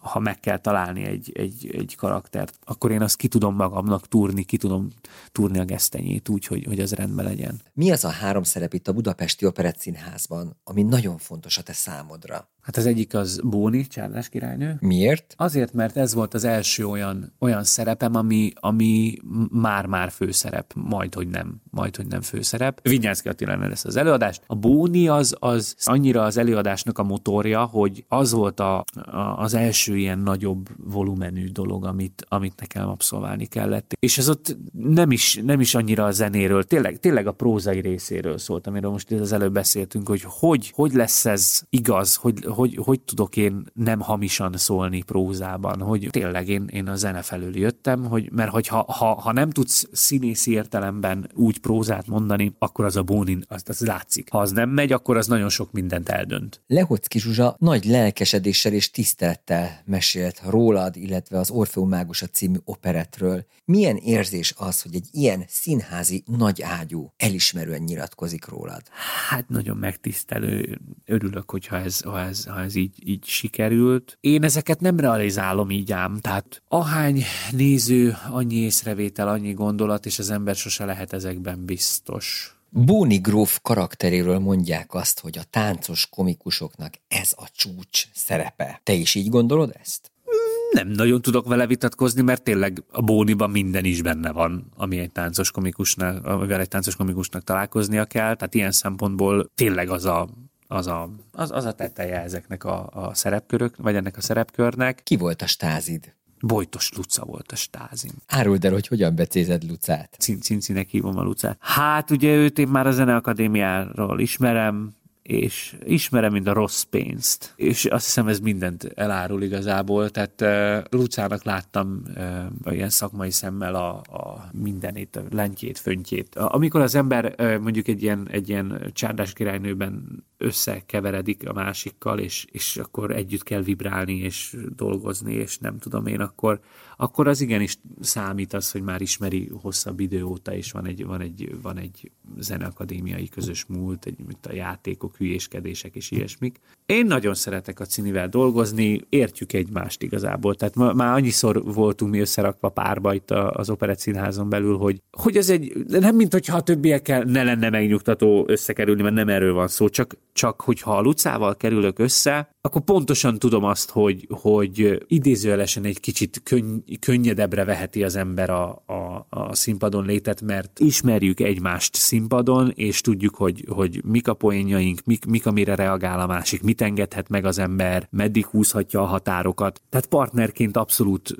ha meg kell találni egy, egy, egy karaktert, akkor én azt ki tudom magamnak túrni, ki tudom túrni a gesztenyét úgy, hogy, hogy az rendben legyen. Mi az a három szerep itt a Budapesti Operett Színházban, ami nagyon fontos a te számodra? Hát az egyik az Bóni, Csárlás királynő. Miért? Azért, mert ez volt az első olyan, olyan szerepem, ami, ami már-már főszerep, majd, hogy nem, majd, hogy nem főszerep. Vinyánszki Attila lesz az előadást. A Bóni az, az annyira az előadásnak a motorja, hogy az volt a, a, az első ilyen nagyobb volumenű dolog, amit, amit nekem abszolválni kellett. És ez ott nem is, nem is annyira a zenéről, tényleg, tényleg a prózai részéről szólt, amiről most az előbb beszéltünk, hogy hogy, hogy lesz ez igaz, hogy, hogy, hogy tudok én nem hamisan szólni prózában, hogy tényleg én, én a zene felől jöttem, hogy, mert hogy ha, ha, ha nem tudsz színészi értelemben úgy prózát mondani, akkor az a bónin, az, az látszik. Ha az nem megy, akkor az nagyon sok mindent eldönt. Lehocki Zsuzsa nagy lelkesedéssel és tisztelettel mesélt rólad, illetve az Orfeum Mágusa című operetről. Milyen érzés az, hogy egy ilyen színházi nagy ágyú elismerően nyilatkozik rólad? Hát nagyon megtisztelő. Örülök, hogyha ez, ha ez, ha ez így, így sikerült. Én ezeket nem realizálom így ám, tehát ahány néző, annyi észrevétel, annyi gondolat, és az ember sose lehet ezekben biztos. Bóni gróf karakteréről mondják azt, hogy a táncos komikusoknak ez a csúcs szerepe. Te is így gondolod ezt? Nem nagyon tudok vele vitatkozni, mert tényleg a Bóniban minden is benne van, ami egy táncos komikusnak, amivel egy táncos komikusnak találkoznia kell, tehát ilyen szempontból tényleg az a az a, az, az a teteje ezeknek a, a szerepkörök, vagy ennek a szerepkörnek. Ki volt a stázid? Bojtos Luca volt a stázim. Áruld el, hogy hogyan becézed Lucát. Cincinek hívom a Lucát. Hát ugye őt én már a Zeneakadémiáról ismerem, és ismerem, mint a rossz pénzt. És azt hiszem, ez mindent elárul igazából. Tehát uh, Lucának láttam uh, ilyen szakmai szemmel a, a mindenét, a lentjét, föntjét. Amikor az ember uh, mondjuk egy ilyen, egy ilyen csárdás királynőben összekeveredik a másikkal, és, és akkor együtt kell vibrálni, és dolgozni, és nem tudom én, akkor, akkor az igenis számít az, hogy már ismeri hosszabb idő óta, és van egy, van egy, van egy zeneakadémiai közös múlt, egy, mint a játékok, hülyéskedések és ilyesmik. Én nagyon szeretek a Cinivel dolgozni, értjük egymást igazából. Tehát ma, már annyiszor voltunk mi összerakva párba itt az Operett Színházon belül, hogy, hogy ez egy, nem mint hogyha a többiekkel ne lenne megnyugtató összekerülni, mert nem erről van szó, csak, csak hogyha a Lucával kerülök össze, akkor pontosan tudom azt, hogy, hogy idézőjelesen egy kicsit könny, könnyedebbre veheti az ember a, a, a színpadon létet, mert ismerjük egymást színpadon, és tudjuk, hogy, hogy mik a poénjaink, mik, mik amire reagál a másik, mit engedhet meg az ember, meddig húzhatja a határokat. Tehát partnerként abszolút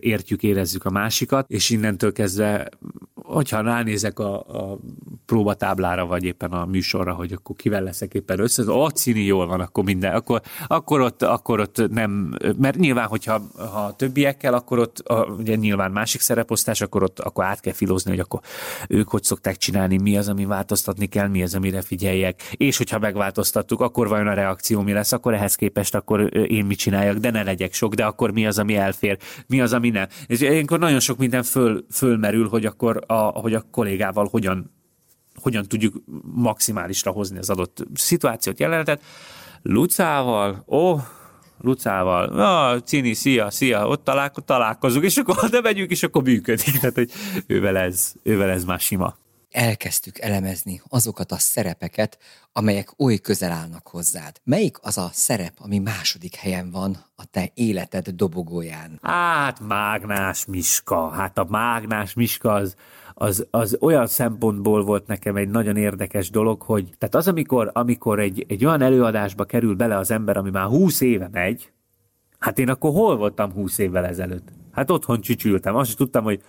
értjük, érezzük a másikat, és innentől kezdve hogyha ránézek a, a próbatáblára, vagy éppen a műsorra, hogy akkor kivel leszek éppen össze, a Cini jól van, akkor minden, akkor, akkor, ott, akkor ott nem, mert nyilván, hogyha ha többiekkel, akkor ott a, ugye nyilván másik szereposztás, akkor ott akkor át kell filózni, hogy akkor ők hogy szokták csinálni, mi az, ami változtatni kell, mi az, amire figyeljek, és hogyha megváltoztattuk, akkor vajon a reakció mi lesz, akkor ehhez képest akkor én mit csináljak, de ne legyek sok, de akkor mi az, ami elfér, mi az, ami nem. És ilyenkor nagyon sok minden föl, fölmerül, hogy akkor a, hogy a kollégával hogyan hogyan tudjuk maximálisra hozni az adott szituációt, jelenetet. Lucával, ó, oh, Lucával, ah, Cini, szia, szia, ott találko, találkozunk, és akkor oda megyünk, és akkor működik. Tehát, hogy ővel ez, ővel ez már sima. Elkezdtük elemezni azokat a szerepeket, amelyek oly közel állnak hozzád. Melyik az a szerep, ami második helyen van a te életed dobogóján? Hát Mágnás Miska. Hát a Mágnás Miska az, az, az olyan szempontból volt nekem egy nagyon érdekes dolog, hogy tehát az, amikor, amikor egy, egy olyan előadásba kerül bele az ember, ami már húsz éve megy, hát én akkor hol voltam húsz évvel ezelőtt? Hát otthon csücsültem, azt is tudtam, hogy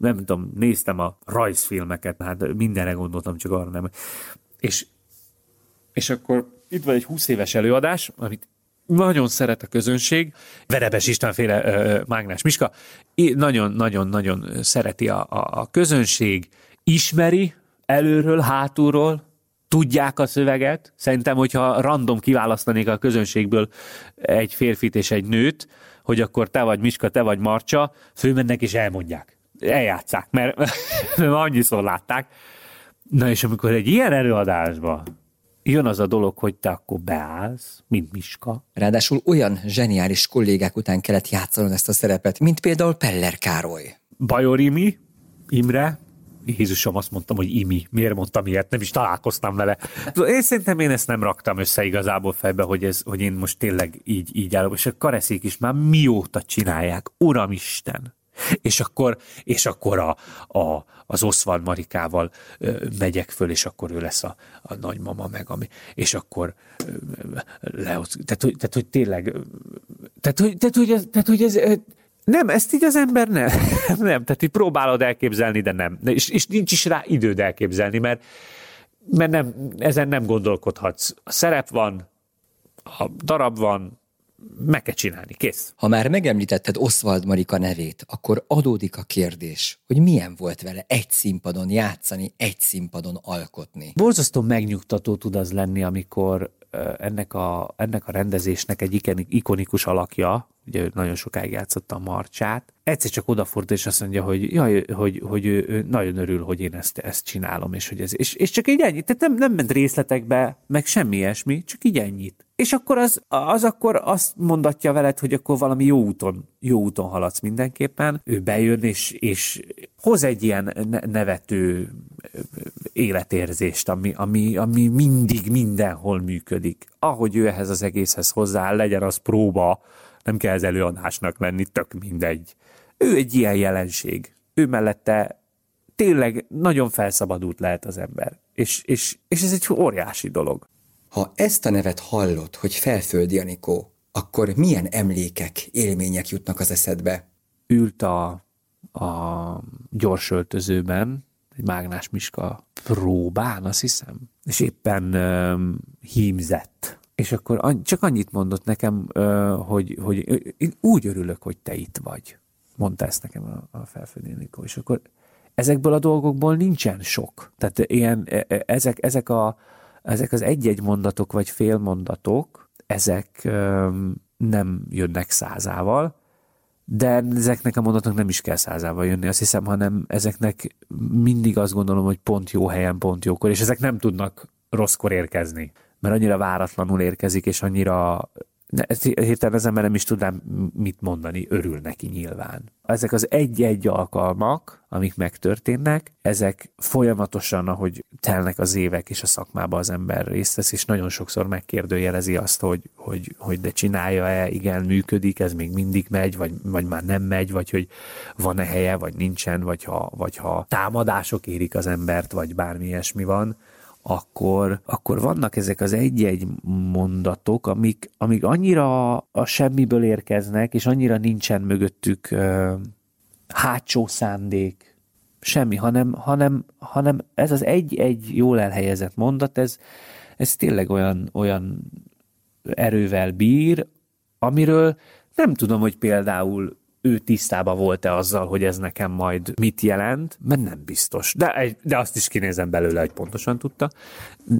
nem tudom, néztem a rajzfilmeket, hát mindenre gondoltam, csak arra nem. És, és akkor itt van egy 20 éves előadás, amit nagyon szeret a közönség, Verebes Istvánféle uh, Mágnás Miska, nagyon-nagyon-nagyon szereti a, a, a közönség, ismeri előről, hátulról, tudják a szöveget. Szerintem, hogyha random kiválasztanék a közönségből egy férfit és egy nőt, hogy akkor te vagy Miska, te vagy Marcsa, főmennek és elmondják. Eljátszák, mert, mert annyiszor látták. Na és amikor egy ilyen előadásban jön az a dolog, hogy te akkor beállsz, mint Miska. Ráadásul olyan zseniális kollégák után kellett játszanod ezt a szerepet, mint például Peller Károly. Bajor Imi, Imre, Jézusom, azt mondtam, hogy Imi. Miért mondtam ilyet? Nem is találkoztam vele. Én szerintem én ezt nem raktam össze igazából fejbe, hogy, ez, hogy én most tényleg így, így állok. És a kareszék is már mióta csinálják. Uramisten! És akkor, és akkor a, a, az Oswald Marikával ö, megyek föl, és akkor ő lesz a, a nagymama meg, ami, és akkor ö, le, tehát, hogy, tehát, hogy tényleg, tehát, hogy, tehát, hogy ez, tehát, hogy ez nem, ezt így az ember nem. nem, tehát így próbálod elképzelni, de nem. És, és nincs is rá időd elképzelni, mert, mert nem, ezen nem gondolkodhatsz. A szerep van, a darab van, meg kell csinálni, kész. Ha már megemlítetted Oswald Marika nevét, akkor adódik a kérdés, hogy milyen volt vele egy színpadon játszani, egy színpadon alkotni. Borzasztó megnyugtató tud az lenni, amikor ennek a, ennek a rendezésnek egy ikonikus alakja, ugye nagyon sokáig játszotta a Marcsát, egyszer csak odafordul, és azt mondja, hogy, jaj, hogy, hogy ő, ő, nagyon örül, hogy én ezt, ezt csinálom, és, hogy ez, és, és csak így ennyit, tehát nem, nem ment részletekbe, meg semmi ilyesmi, csak így ennyit. És akkor az, az akkor azt mondatja veled, hogy akkor valami jó úton, jó úton haladsz mindenképpen. Ő bejön, és, és hoz egy ilyen nevető életérzést, ami, ami, ami mindig mindenhol működik. Ahogy ő ehhez az egészhez hozzá, legyen az próba, nem kell ez előadásnak lenni, tök mindegy. Ő egy ilyen jelenség. Ő mellette tényleg nagyon felszabadult lehet az ember. És, és, és ez egy óriási dolog. Ha ezt a nevet hallod, hogy Felföldi Anikó, akkor milyen emlékek, élmények jutnak az eszedbe? Ült a, a gyors öltözőben, egy Mágnás Miska próbán, azt hiszem, és éppen um, hímzett. És akkor csak annyit mondott nekem, uh, hogy, hogy én úgy örülök, hogy te itt vagy. Mondta ezt nekem a, a felföldi Nikó. És akkor ezekből a dolgokból nincsen sok. Tehát ilyen, e, e, ezek, ezek, a, ezek az egy-egy mondatok, vagy félmondatok, ezek nem jönnek százával, de ezeknek a mondatoknak nem is kell százával jönni, azt hiszem, hanem ezeknek mindig azt gondolom, hogy pont jó helyen, pont jókor, és ezek nem tudnak rosszkor érkezni, mert annyira váratlanul érkezik, és annyira ez hirtelen az ember nem is tudnám mit mondani, örül neki nyilván. Ezek az egy-egy alkalmak, amik megtörténnek, ezek folyamatosan, ahogy telnek az évek és a szakmába az ember részt vesz, és nagyon sokszor megkérdőjelezi azt, hogy, hogy, hogy de csinálja-e, igen, működik, ez még mindig megy, vagy, vagy már nem megy, vagy hogy van-e helye, vagy nincsen, vagy ha, vagy ha támadások érik az embert, vagy bármi ilyesmi van, akkor, akkor vannak ezek az egy-egy mondatok, amik, amik annyira a semmiből érkeznek, és annyira nincsen mögöttük uh, hátsó szándék, semmi, hanem, hanem, hanem ez az egy-egy jól elhelyezett mondat, ez, ez tényleg olyan, olyan erővel bír, amiről nem tudom, hogy például ő tisztában volt-e azzal, hogy ez nekem majd mit jelent, mert nem biztos. De, de azt is kinézem belőle, hogy pontosan tudta.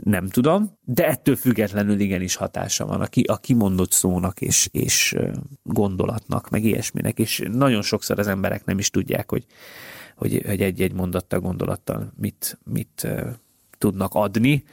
Nem tudom, de ettől függetlenül igenis hatása van a, ki, a kimondott szónak és, és gondolatnak, meg ilyesminek, és nagyon sokszor az emberek nem is tudják, hogy, hogy, hogy egy-egy mondattal, gondolattal mit, mit tudnak adni,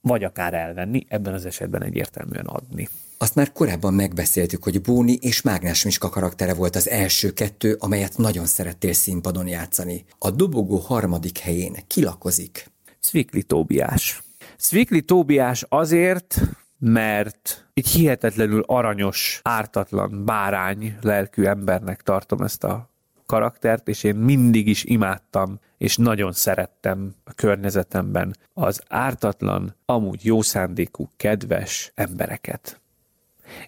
vagy akár elvenni, ebben az esetben egyértelműen adni. Azt már korábban megbeszéltük, hogy Bóni és Mágnás Miska karaktere volt az első kettő, amelyet nagyon szerettél színpadon játszani. A dobogó harmadik helyén kilakozik. Szvikli Tóbiás. Szvikli Tóbiás azért, mert egy hihetetlenül aranyos, ártatlan, bárány lelkű embernek tartom ezt a karaktert, és én mindig is imádtam, és nagyon szerettem a környezetemben az ártatlan, amúgy jó szándékú, kedves embereket.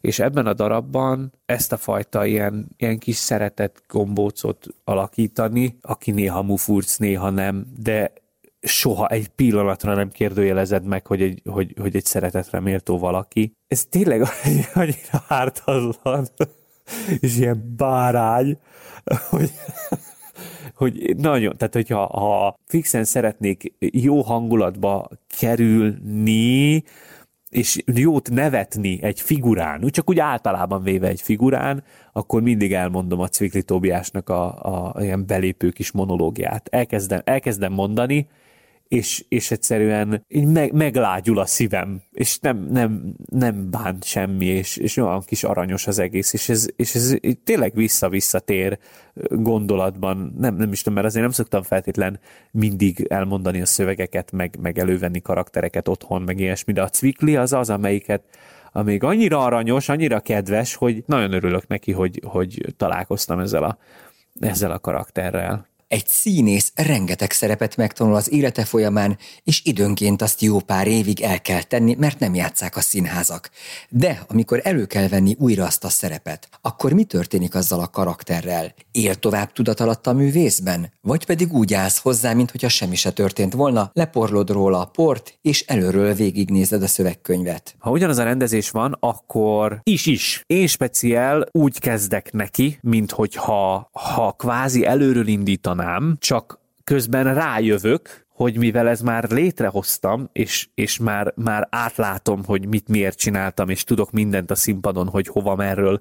És ebben a darabban ezt a fajta ilyen, ilyen kis szeretett gombócot alakítani, aki néha mufurc, néha nem, de soha egy pillanatra nem kérdőjelezed meg, hogy egy, hogy, hogy egy szeretetre méltó valaki. Ez tényleg annyira ártatlan, és ilyen bárány, hogy, hogy nagyon, tehát hogyha ha fixen szeretnék jó hangulatba kerülni, és jót nevetni egy figurán, úgy csak úgy általában véve egy figurán, akkor mindig elmondom a Cvikli Tóbiásnak a, a ilyen belépő kis monológiát. Elkezdem, elkezdem mondani, és, és egyszerűen így meg, meglágyul a szívem, és nem, nem, nem bánt semmi, és, és olyan kis aranyos az egész, és ez, és ez tényleg vissza-visszatér gondolatban, nem, nem is tudom, mert azért nem szoktam feltétlen mindig elmondani a szövegeket, meg, meg elővenni karaktereket otthon, meg ilyesmi, de a Cvikli az az, amelyiket amíg annyira aranyos, annyira kedves, hogy nagyon örülök neki, hogy, hogy találkoztam ezzel a, ezzel a karakterrel. Egy színész rengeteg szerepet megtanul az élete folyamán, és időnként azt jó pár évig el kell tenni, mert nem játszák a színházak. De amikor elő kell venni újra azt a szerepet, akkor mi történik azzal a karakterrel? Él tovább tudat alatt a művészben? Vagy pedig úgy állsz hozzá, mintha semmi se történt volna, leporlod róla a port, és előről végignézed a szövegkönyvet. Ha ugyanaz a rendezés van, akkor is-is. Én speciál úgy kezdek neki, mint hogyha ha kvázi előről indítan mondanám, csak közben rájövök, hogy mivel ez már létrehoztam, és, és már, már átlátom, hogy mit miért csináltam, és tudok mindent a színpadon, hogy hova, merről,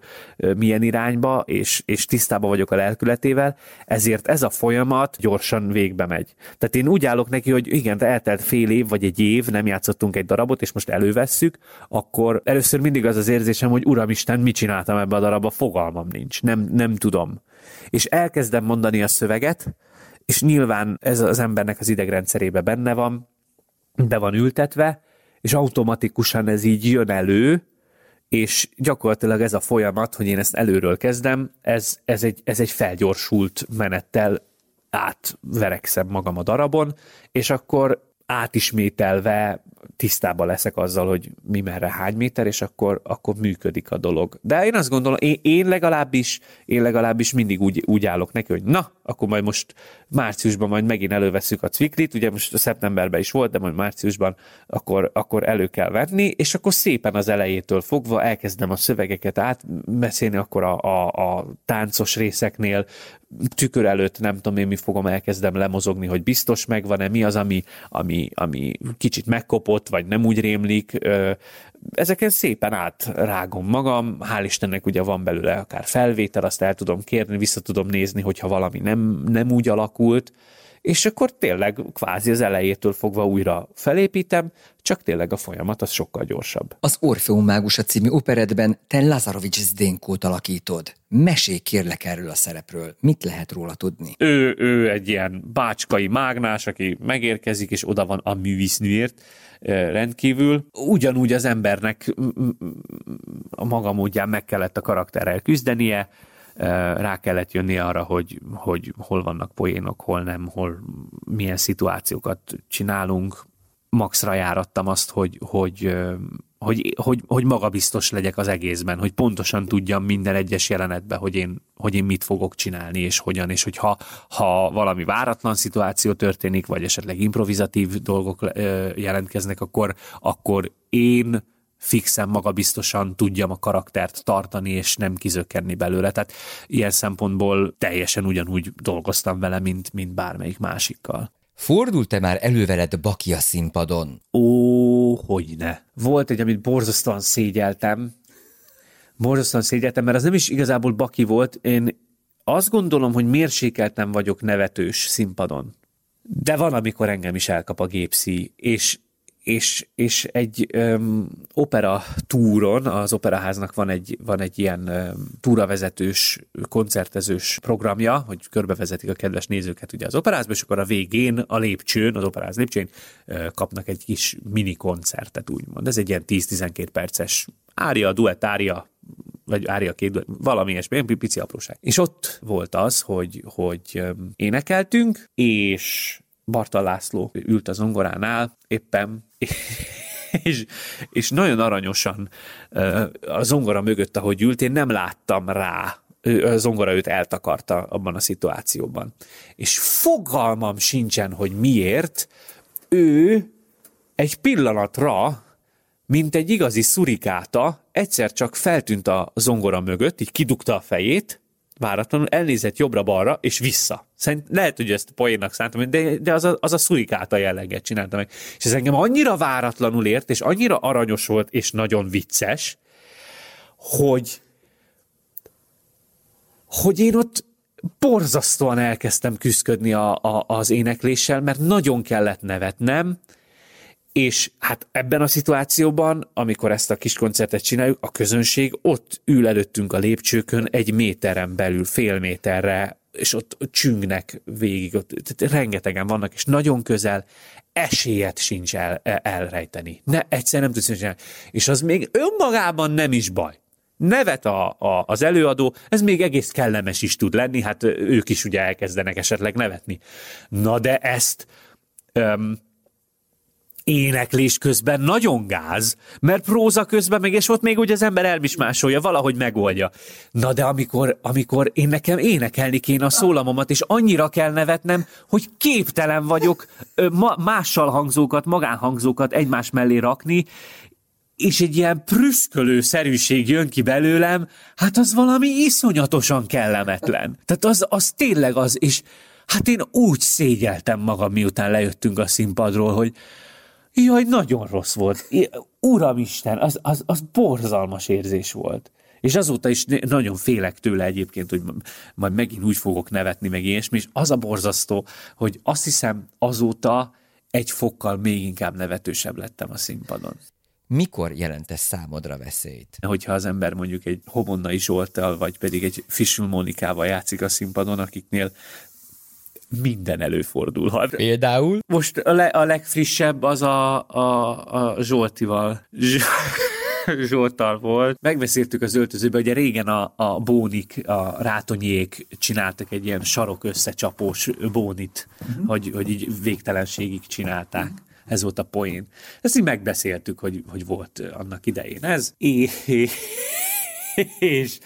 milyen irányba, és, és tisztában vagyok a lelkületével, ezért ez a folyamat gyorsan végbe megy. Tehát én úgy állok neki, hogy igen, eltelt fél év, vagy egy év, nem játszottunk egy darabot, és most elővesszük, akkor először mindig az az érzésem, hogy Uramisten, mit csináltam ebbe a darabba, fogalmam nincs, nem, nem tudom és elkezdem mondani a szöveget, és nyilván ez az embernek az idegrendszerébe benne van, be van ültetve, és automatikusan ez így jön elő, és gyakorlatilag ez a folyamat, hogy én ezt előről kezdem, ez, ez, egy, ez egy felgyorsult menettel átverekszem magam a darabon, és akkor átismételve tisztában leszek azzal, hogy mi merre hány méter, és akkor, akkor működik a dolog. De én azt gondolom, én, én legalábbis, én legalábbis mindig úgy, úgy állok neki, hogy na, akkor majd most márciusban majd megint előveszük a cviklit, ugye most szeptemberben is volt, de majd márciusban akkor, akkor elő kell venni, és akkor szépen az elejétől fogva elkezdem a szövegeket átbeszélni, akkor a, a, a táncos részeknél. Tükör előtt nem tudom én mi fogom, elkezdem lemozogni, hogy biztos megvan-e, mi az, ami, ami, ami kicsit megkopott, vagy nem úgy rémlik, ezeken szépen átrágom magam, hál' Istennek ugye van belőle akár felvétel, azt el tudom kérni, vissza tudom nézni, hogyha valami nem, nem úgy alakult, és akkor tényleg kvázi az elejétől fogva újra felépítem, csak tényleg a folyamat az sokkal gyorsabb. Az Orfeum Mágusa című operetben te Lazarovics Zdenkót alakítod. Mesélj kérlek erről a szerepről. Mit lehet róla tudni? Ő, ő egy ilyen bácskai mágnás, aki megérkezik, és oda van a művisznőért rendkívül. Ugyanúgy az embernek a maga módján meg kellett a karakterrel küzdenie, rá kellett jönni arra, hogy, hogy hol vannak poénok, hol nem, hol milyen szituációkat csinálunk. Maxra járattam azt, hogy, hogy, hogy, hogy, hogy magabiztos legyek az egészben, hogy pontosan tudjam minden egyes jelenetben, hogy én, hogy én mit fogok csinálni, és hogyan, és hogy ha, ha valami váratlan szituáció történik, vagy esetleg improvizatív dolgok jelentkeznek, akkor, akkor én fixen, magabiztosan tudjam a karaktert tartani, és nem kizökkenni belőle. Tehát ilyen szempontból teljesen ugyanúgy dolgoztam vele, mint, mint bármelyik másikkal. Fordult-e már előveled Baki a színpadon? Ó, hogy ne. Volt egy, amit borzasztóan szégyeltem. Borzasztóan szégyeltem, mert az nem is igazából Baki volt. Én azt gondolom, hogy mérsékeltem vagyok nevetős színpadon. De van, amikor engem is elkap a gépszi, és és, és egy um, opera túron, az operaháznak van egy, van egy ilyen um, túravezetős, koncertezős programja, hogy körbevezetik a kedves nézőket ugye az operázba, és akkor a végén, a lépcsőn, az operáz lépcsőn uh, kapnak egy kis mini koncertet, úgymond. Ez egy ilyen 10-12 perces ária, duett ária, vagy ária két, valami ilyesmi, pici apróság. És ott volt az, hogy, hogy énekeltünk, és Barta László ült a zongoránál éppen, és, és nagyon aranyosan a zongora mögött, ahogy ült, én nem láttam rá, a zongora őt eltakarta abban a szituációban. És fogalmam sincsen, hogy miért ő egy pillanatra, mint egy igazi szurikáta, egyszer csak feltűnt a zongora mögött, így kidugta a fejét, váratlanul elnézett jobbra-balra, és vissza. Szerint lehet, hogy ezt poénnak szántam, de, de az a, az a szurikáta jelleget csinálta meg. És ez engem annyira váratlanul ért, és annyira aranyos volt, és nagyon vicces, hogy hogy én ott borzasztóan elkezdtem küzdködni a, a, az énekléssel, mert nagyon kellett nevetnem, és hát ebben a szituációban, amikor ezt a kis koncertet csináljuk, a közönség ott ül előttünk a lépcsőkön egy méteren belül, fél méterre, és ott csüngnek végig, ott tehát rengetegen vannak, és nagyon közel, esélyet sincs el, el, elrejteni. Ne, egyszer nem tudsz csinálni. És az még önmagában nem is baj. Nevet a, a, az előadó, ez még egész kellemes is tud lenni, hát ők is ugye elkezdenek esetleg nevetni. Na de ezt öm, éneklés közben nagyon gáz, mert próza közben meg, és ott még úgy az ember elmismásolja, valahogy megoldja. Na de amikor, amikor én nekem énekelni kéne a szólamomat, és annyira kell nevetnem, hogy képtelen vagyok ma, mással hangzókat, magánhangzókat egymás mellé rakni, és egy ilyen prüszkölő szerűség jön ki belőlem, hát az valami iszonyatosan kellemetlen. Tehát az, az tényleg az, és hát én úgy szégyeltem magam, miután lejöttünk a színpadról, hogy, Jaj, nagyon rossz volt. Uramisten, az, az, az borzalmas érzés volt. És azóta is nagyon félek tőle egyébként, hogy majd megint úgy fogok nevetni, meg ilyesmi, és az a borzasztó, hogy azt hiszem azóta egy fokkal még inkább nevetősebb lettem a színpadon. Mikor jelent ez számodra veszélyt? Hogyha az ember mondjuk egy Homonnai Zsoltal, vagy pedig egy Mónikával játszik a színpadon, akiknél minden előfordulhat. Például? Most a, le, a legfrissebb az a, a, a Zsoltival. Zsoltal volt. Megbeszéltük az öltözőbe, ugye régen a, a bónik, a rátonyék csináltak egy ilyen sarok összecsapós bónit, uh-huh. hogy, hogy így végtelenségig csinálták. Ez volt a poén. Ezt így megbeszéltük, hogy, hogy volt annak idején ez. É, és,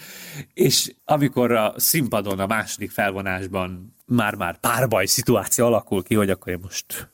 és amikor a színpadon, a második felvonásban már-már párbaj szituáció alakul ki, hogy akkor én most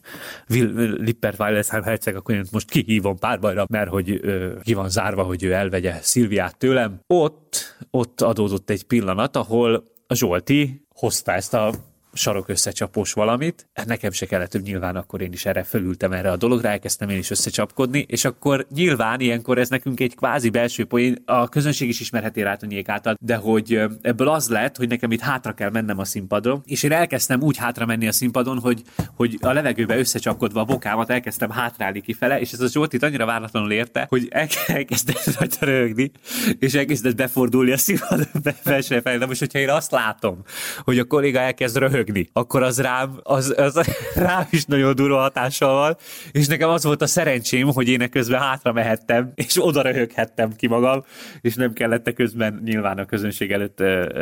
Lippert Weilesheim herceg, akkor én most kihívom párbajra, mert hogy ö, ki van zárva, hogy ő elvegye Szilviát tőlem. Ott, ott adódott egy pillanat, ahol a Zsolti hozta ezt a sarok összecsapós valamit. Nekem se kellett több nyilván, akkor én is erre fölültem erre a dologra, elkezdtem én is összecsapkodni, és akkor nyilván ilyenkor ez nekünk egy kvázi belső poén, a közönség is ismerheti Rátonyék által, de hogy ebből az lett, hogy nekem itt hátra kell mennem a színpadon, és én elkezdtem úgy hátra menni a színpadon, hogy, hogy a levegőbe összecsapkodva a bokámat elkezdtem hátrálni kifele, és ez a Zsoltit annyira váratlanul érte, hogy elkezdett rajta rögni, és elkezdett befordulni a színpadon felső felé. De most, hogyha én azt látom, hogy a kolléga elkezd röhögni, akkor az rám, az, az rám is nagyon durva hatással van, és nekem az volt a szerencsém, hogy én közben hátra mehettem, és oda röhöghettem ki magam, és nem kellett közben nyilván a közönség előtt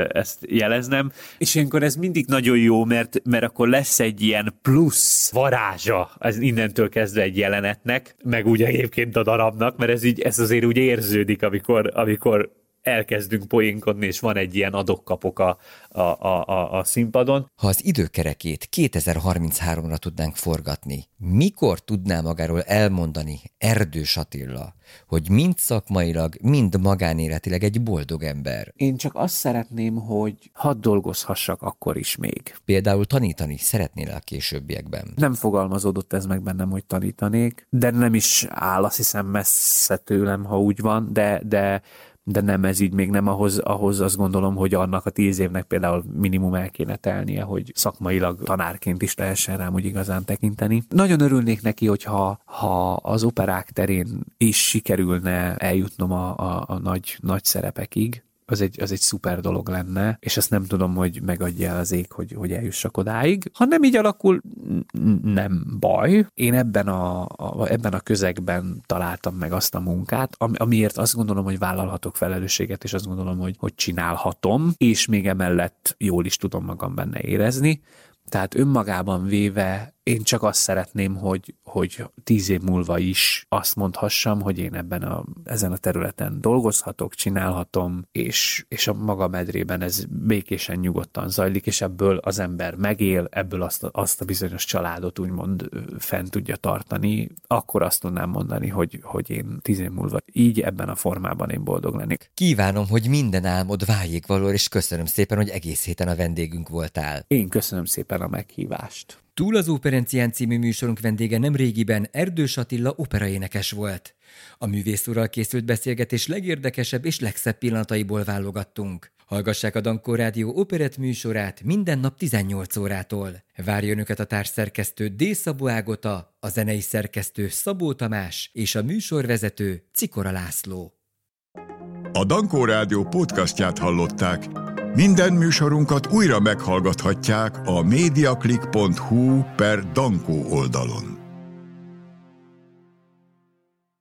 ezt jeleznem. És ilyenkor ez mindig nagyon jó, mert, mert akkor lesz egy ilyen plusz varázsa ez innentől kezdve egy jelenetnek, meg úgy egyébként a darabnak, mert ez így, ez azért úgy érződik, amikor, amikor elkezdünk poénkodni, és van egy ilyen adokkapok a, a, a, a színpadon. Ha az időkerekét 2033-ra tudnánk forgatni, mikor tudná magáról elmondani Erdős Attila, hogy mind szakmailag, mind magánéletileg egy boldog ember? Én csak azt szeretném, hogy hadd dolgozhassak akkor is még. Például tanítani szeretnél a későbbiekben? Nem fogalmazódott ez meg bennem, hogy tanítanék, de nem is áll azt hiszem messze tőlem, ha úgy van, de, de de nem ez így még nem ahhoz, ahhoz azt gondolom, hogy annak a tíz évnek például minimum el kéne telnie, hogy szakmailag tanárként is lehessen rám úgy igazán tekinteni. Nagyon örülnék neki, hogyha ha az operák terén is sikerülne eljutnom a, a, a nagy, nagy szerepekig, az egy, az egy szuper dolog lenne, és azt nem tudom, hogy megadja az ég, hogy, hogy eljussak odáig. Ha nem így alakul, nem baj. Én ebben a, a, ebben a közegben találtam meg azt a munkát, amiért azt gondolom, hogy vállalhatok felelősséget, és azt gondolom, hogy, hogy csinálhatom, és még emellett jól is tudom magam benne érezni. Tehát önmagában véve én csak azt szeretném, hogy, hogy tíz év múlva is azt mondhassam, hogy én ebben a, ezen a területen dolgozhatok, csinálhatom, és, és a maga medrében ez békésen, nyugodtan zajlik, és ebből az ember megél, ebből azt a, azt a bizonyos családot úgymond fent tudja tartani, akkor azt tudnám mondani, hogy, hogy én tíz év múlva így ebben a formában én boldog lennék. Kívánom, hogy minden álmod váljék való, és köszönöm szépen, hogy egész héten a vendégünk voltál. Én köszönöm szépen a meghívást. Túl az Operencián című műsorunk vendége nem régiben Erdős Attila operaénekes volt. A művészúrral készült beszélgetés legérdekesebb és legszebb pillanataiból válogattunk. Hallgassák a Dankó Rádió operett műsorát minden nap 18 órától. Várjon önöket a társszerkesztő D. Szabó Ágota, a zenei szerkesztő Szabó Tamás és a műsorvezető Cikora László. A Dankó Rádió podcastját hallották. Minden műsorunkat újra meghallgathatják a mediaclick.hu per Dankó oldalon.